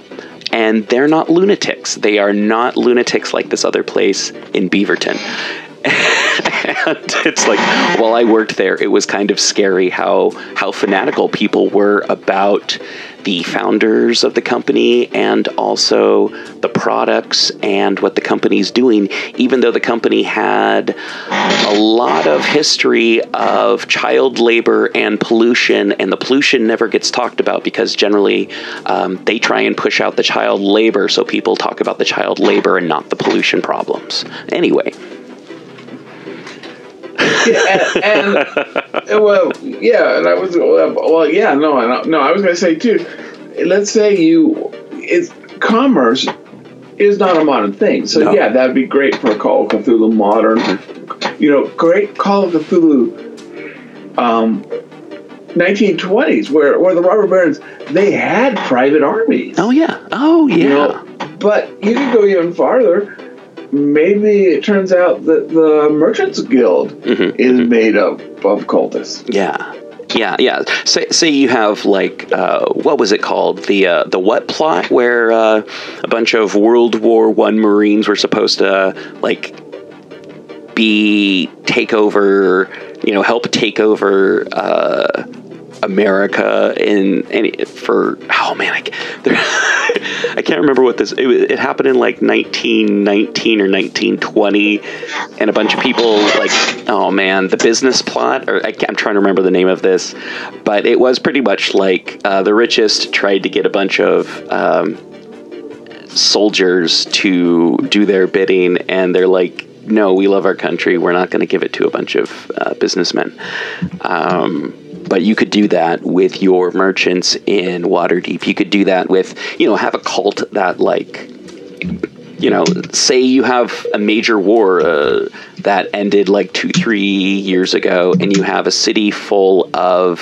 A: And they're not lunatics. They are not lunatics like this other place in Beaverton. <laughs> and it's like while I worked there, it was kind of scary how how fanatical people were about the founders of the company and also the products and what the company's doing, even though the company had a lot of history of child labor and pollution, and the pollution never gets talked about because generally um, they try and push out the child labor, so people talk about the child labor and not the pollution problems. Anyway,
D: yeah, and, and well, yeah, and I was well, yeah, no, I- no, I was going to say too. Let's say you, it's commerce is not a modern thing, so
A: No.
D: yeah, that'd be great for a Call of Cthulhu modern. You know, great Call of Cthulhu, um, 1920s, where where the robber barons they had private armies.
A: oh yeah, oh yeah.
D: You know, but you could go even farther. Maybe it turns out that the Merchants Guild
A: Mhm,
D: is made up of cultists.
A: Yeah. Yeah, yeah. Say, say you have like uh, what was it called the uh, the what plot where uh, a bunch of World War One Marines were supposed to like be take over, you know, help take over uh, America in any for oh man, I, <laughs> I can't remember what this it, it happened in like 1919 or 1920 and a bunch of people like oh man the business plot or I, am trying to remember the name of this but it was pretty much like uh, the richest tried to get a bunch of um, soldiers to do their bidding and they're like no we love our country. We're not going to give it to a bunch of uh, businessmen. Um, but you could do that with your merchants in Waterdeep. You could do that with, you know, have a cult that like you know, say you have a major war uh, that ended like two, three years ago, and you have a city full of,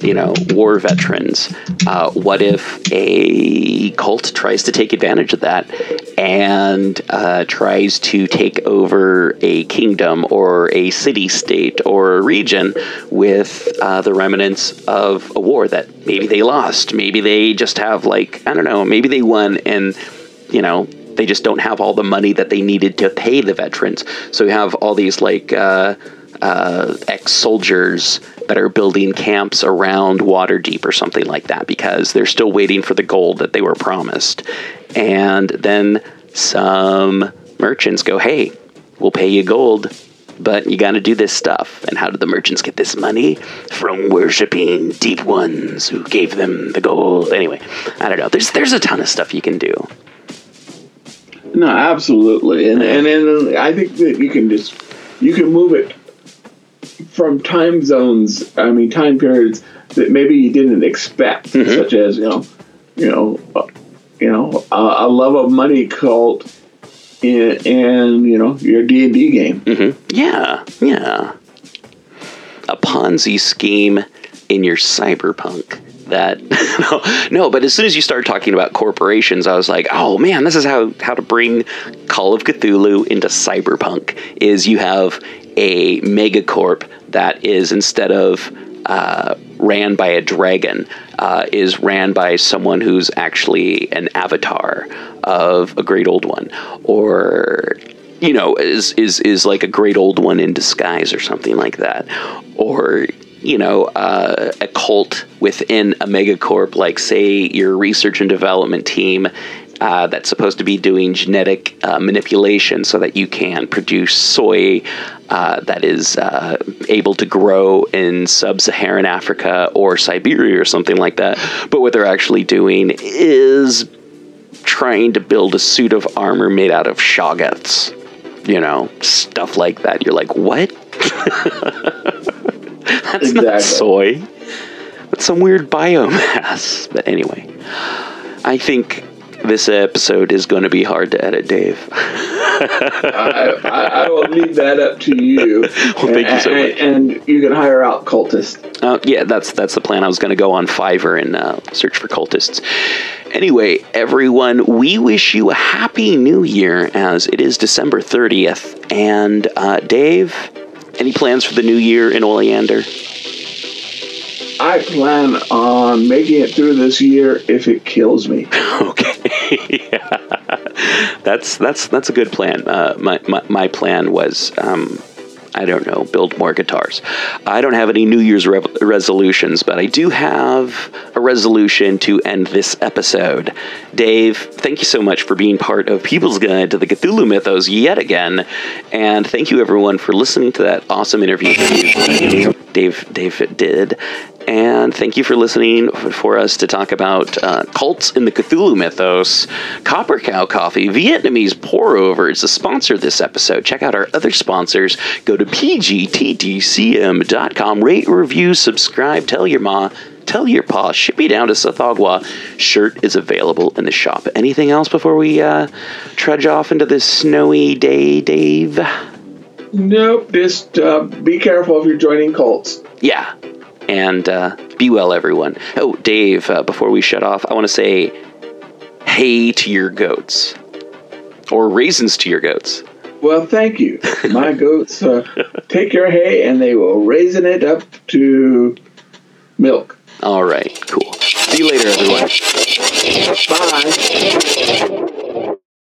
A: you know, war veterans. Uh, what if a cult tries to take advantage of that and uh, tries to take over a kingdom or a city state or a region with uh, the remnants of a war that maybe they lost? Maybe they just have, like, I don't know, maybe they won and, you know, they just don't have all the money that they needed to pay the veterans. So you have all these like uh, uh, ex-soldiers that are building camps around Waterdeep or something like that because they're still waiting for the gold that they were promised. And then some merchants go, "Hey, we'll pay you gold." But you got to do this stuff. And how did the merchants get this money? From worshiping deep ones who gave them the gold. Anyway, I don't know. There's there's a ton of stuff you can do.
D: No, absolutely, and and and I think that you can just you can move it from time zones. I mean, time periods that maybe you didn't expect,
A: Mhm.
D: such as you know, you know, uh, you know, a, a love of money cult in, in you know your D and D game.
A: hmm Yeah, yeah. A Ponzi scheme in your cyberpunk. That <laughs> no, no, but as soon as you started talking about corporations, I was like, oh man, this is how how to bring Call of Cthulhu into cyberpunk. Is you have a megacorp that is instead of uh, ran by a dragon, uh, is ran by someone who's actually an avatar of a great old one, or you know, is is is like a great old one in disguise or something like that, or you know, uh, a cult within a megacorp, like say your research and development team. Uh, that's supposed to be doing genetic uh, manipulation so that you can produce soy uh, that is uh, able to grow in sub Saharan Africa or Siberia or something like that. But what they're actually doing is trying to build a suit of armor made out of shoggoths. You know, stuff like that. You're like, what? <laughs> That's not soy. That's some weird biomass. But anyway, I think this episode is going to be hard to edit, Dave.
D: I, I, I will leave that up to you. <laughs>
A: Well, thank you so
D: and,
A: much.
D: And you can hire out cultists.
A: Uh, yeah, that's that's the plan. I was going to go on Fiverr and uh, search for cultists. Anyway, everyone, we wish you a happy New Year as it is December thirtieth. And uh, Dave, any plans for the new year in Oleander?
D: I plan on making it through this year if it kills me. <laughs>
A: okay, <laughs> yeah. that's that's that's a good plan. Uh, my, my my plan was um, I don't know, build more guitars. I don't have any New Year's re- resolutions, but I do have a resolution to end this episode. Dave, thank you so much for being part of People's Guide to the Cthulhu Mythos yet again, and thank you everyone for listening to that awesome interview Dave Dave did. And thank you for listening for us to talk about uh, cults in the Cthulhu mythos. Copper Cow Coffee, Vietnamese pour over, is the sponsor of this episode. Check out our other sponsors. Go to pgttcm.com, rate, review, subscribe, tell your ma, tell your pa, ship me down to Tsathoggua. Shirt is available in the shop. Anything else before we uh, trudge off into this snowy day, Dave?
D: Nope. Just uh, be careful if you're joining cults.
A: Yeah. And uh, be well, everyone. Oh, Dave, uh, before we shut off, I want to say hey to your goats. Or raisins to your goats.
D: Well, thank you. My <laughs> goats uh, take your hay and they will raisin it up to milk.
A: All right, cool. See you later, everyone.
D: Bye.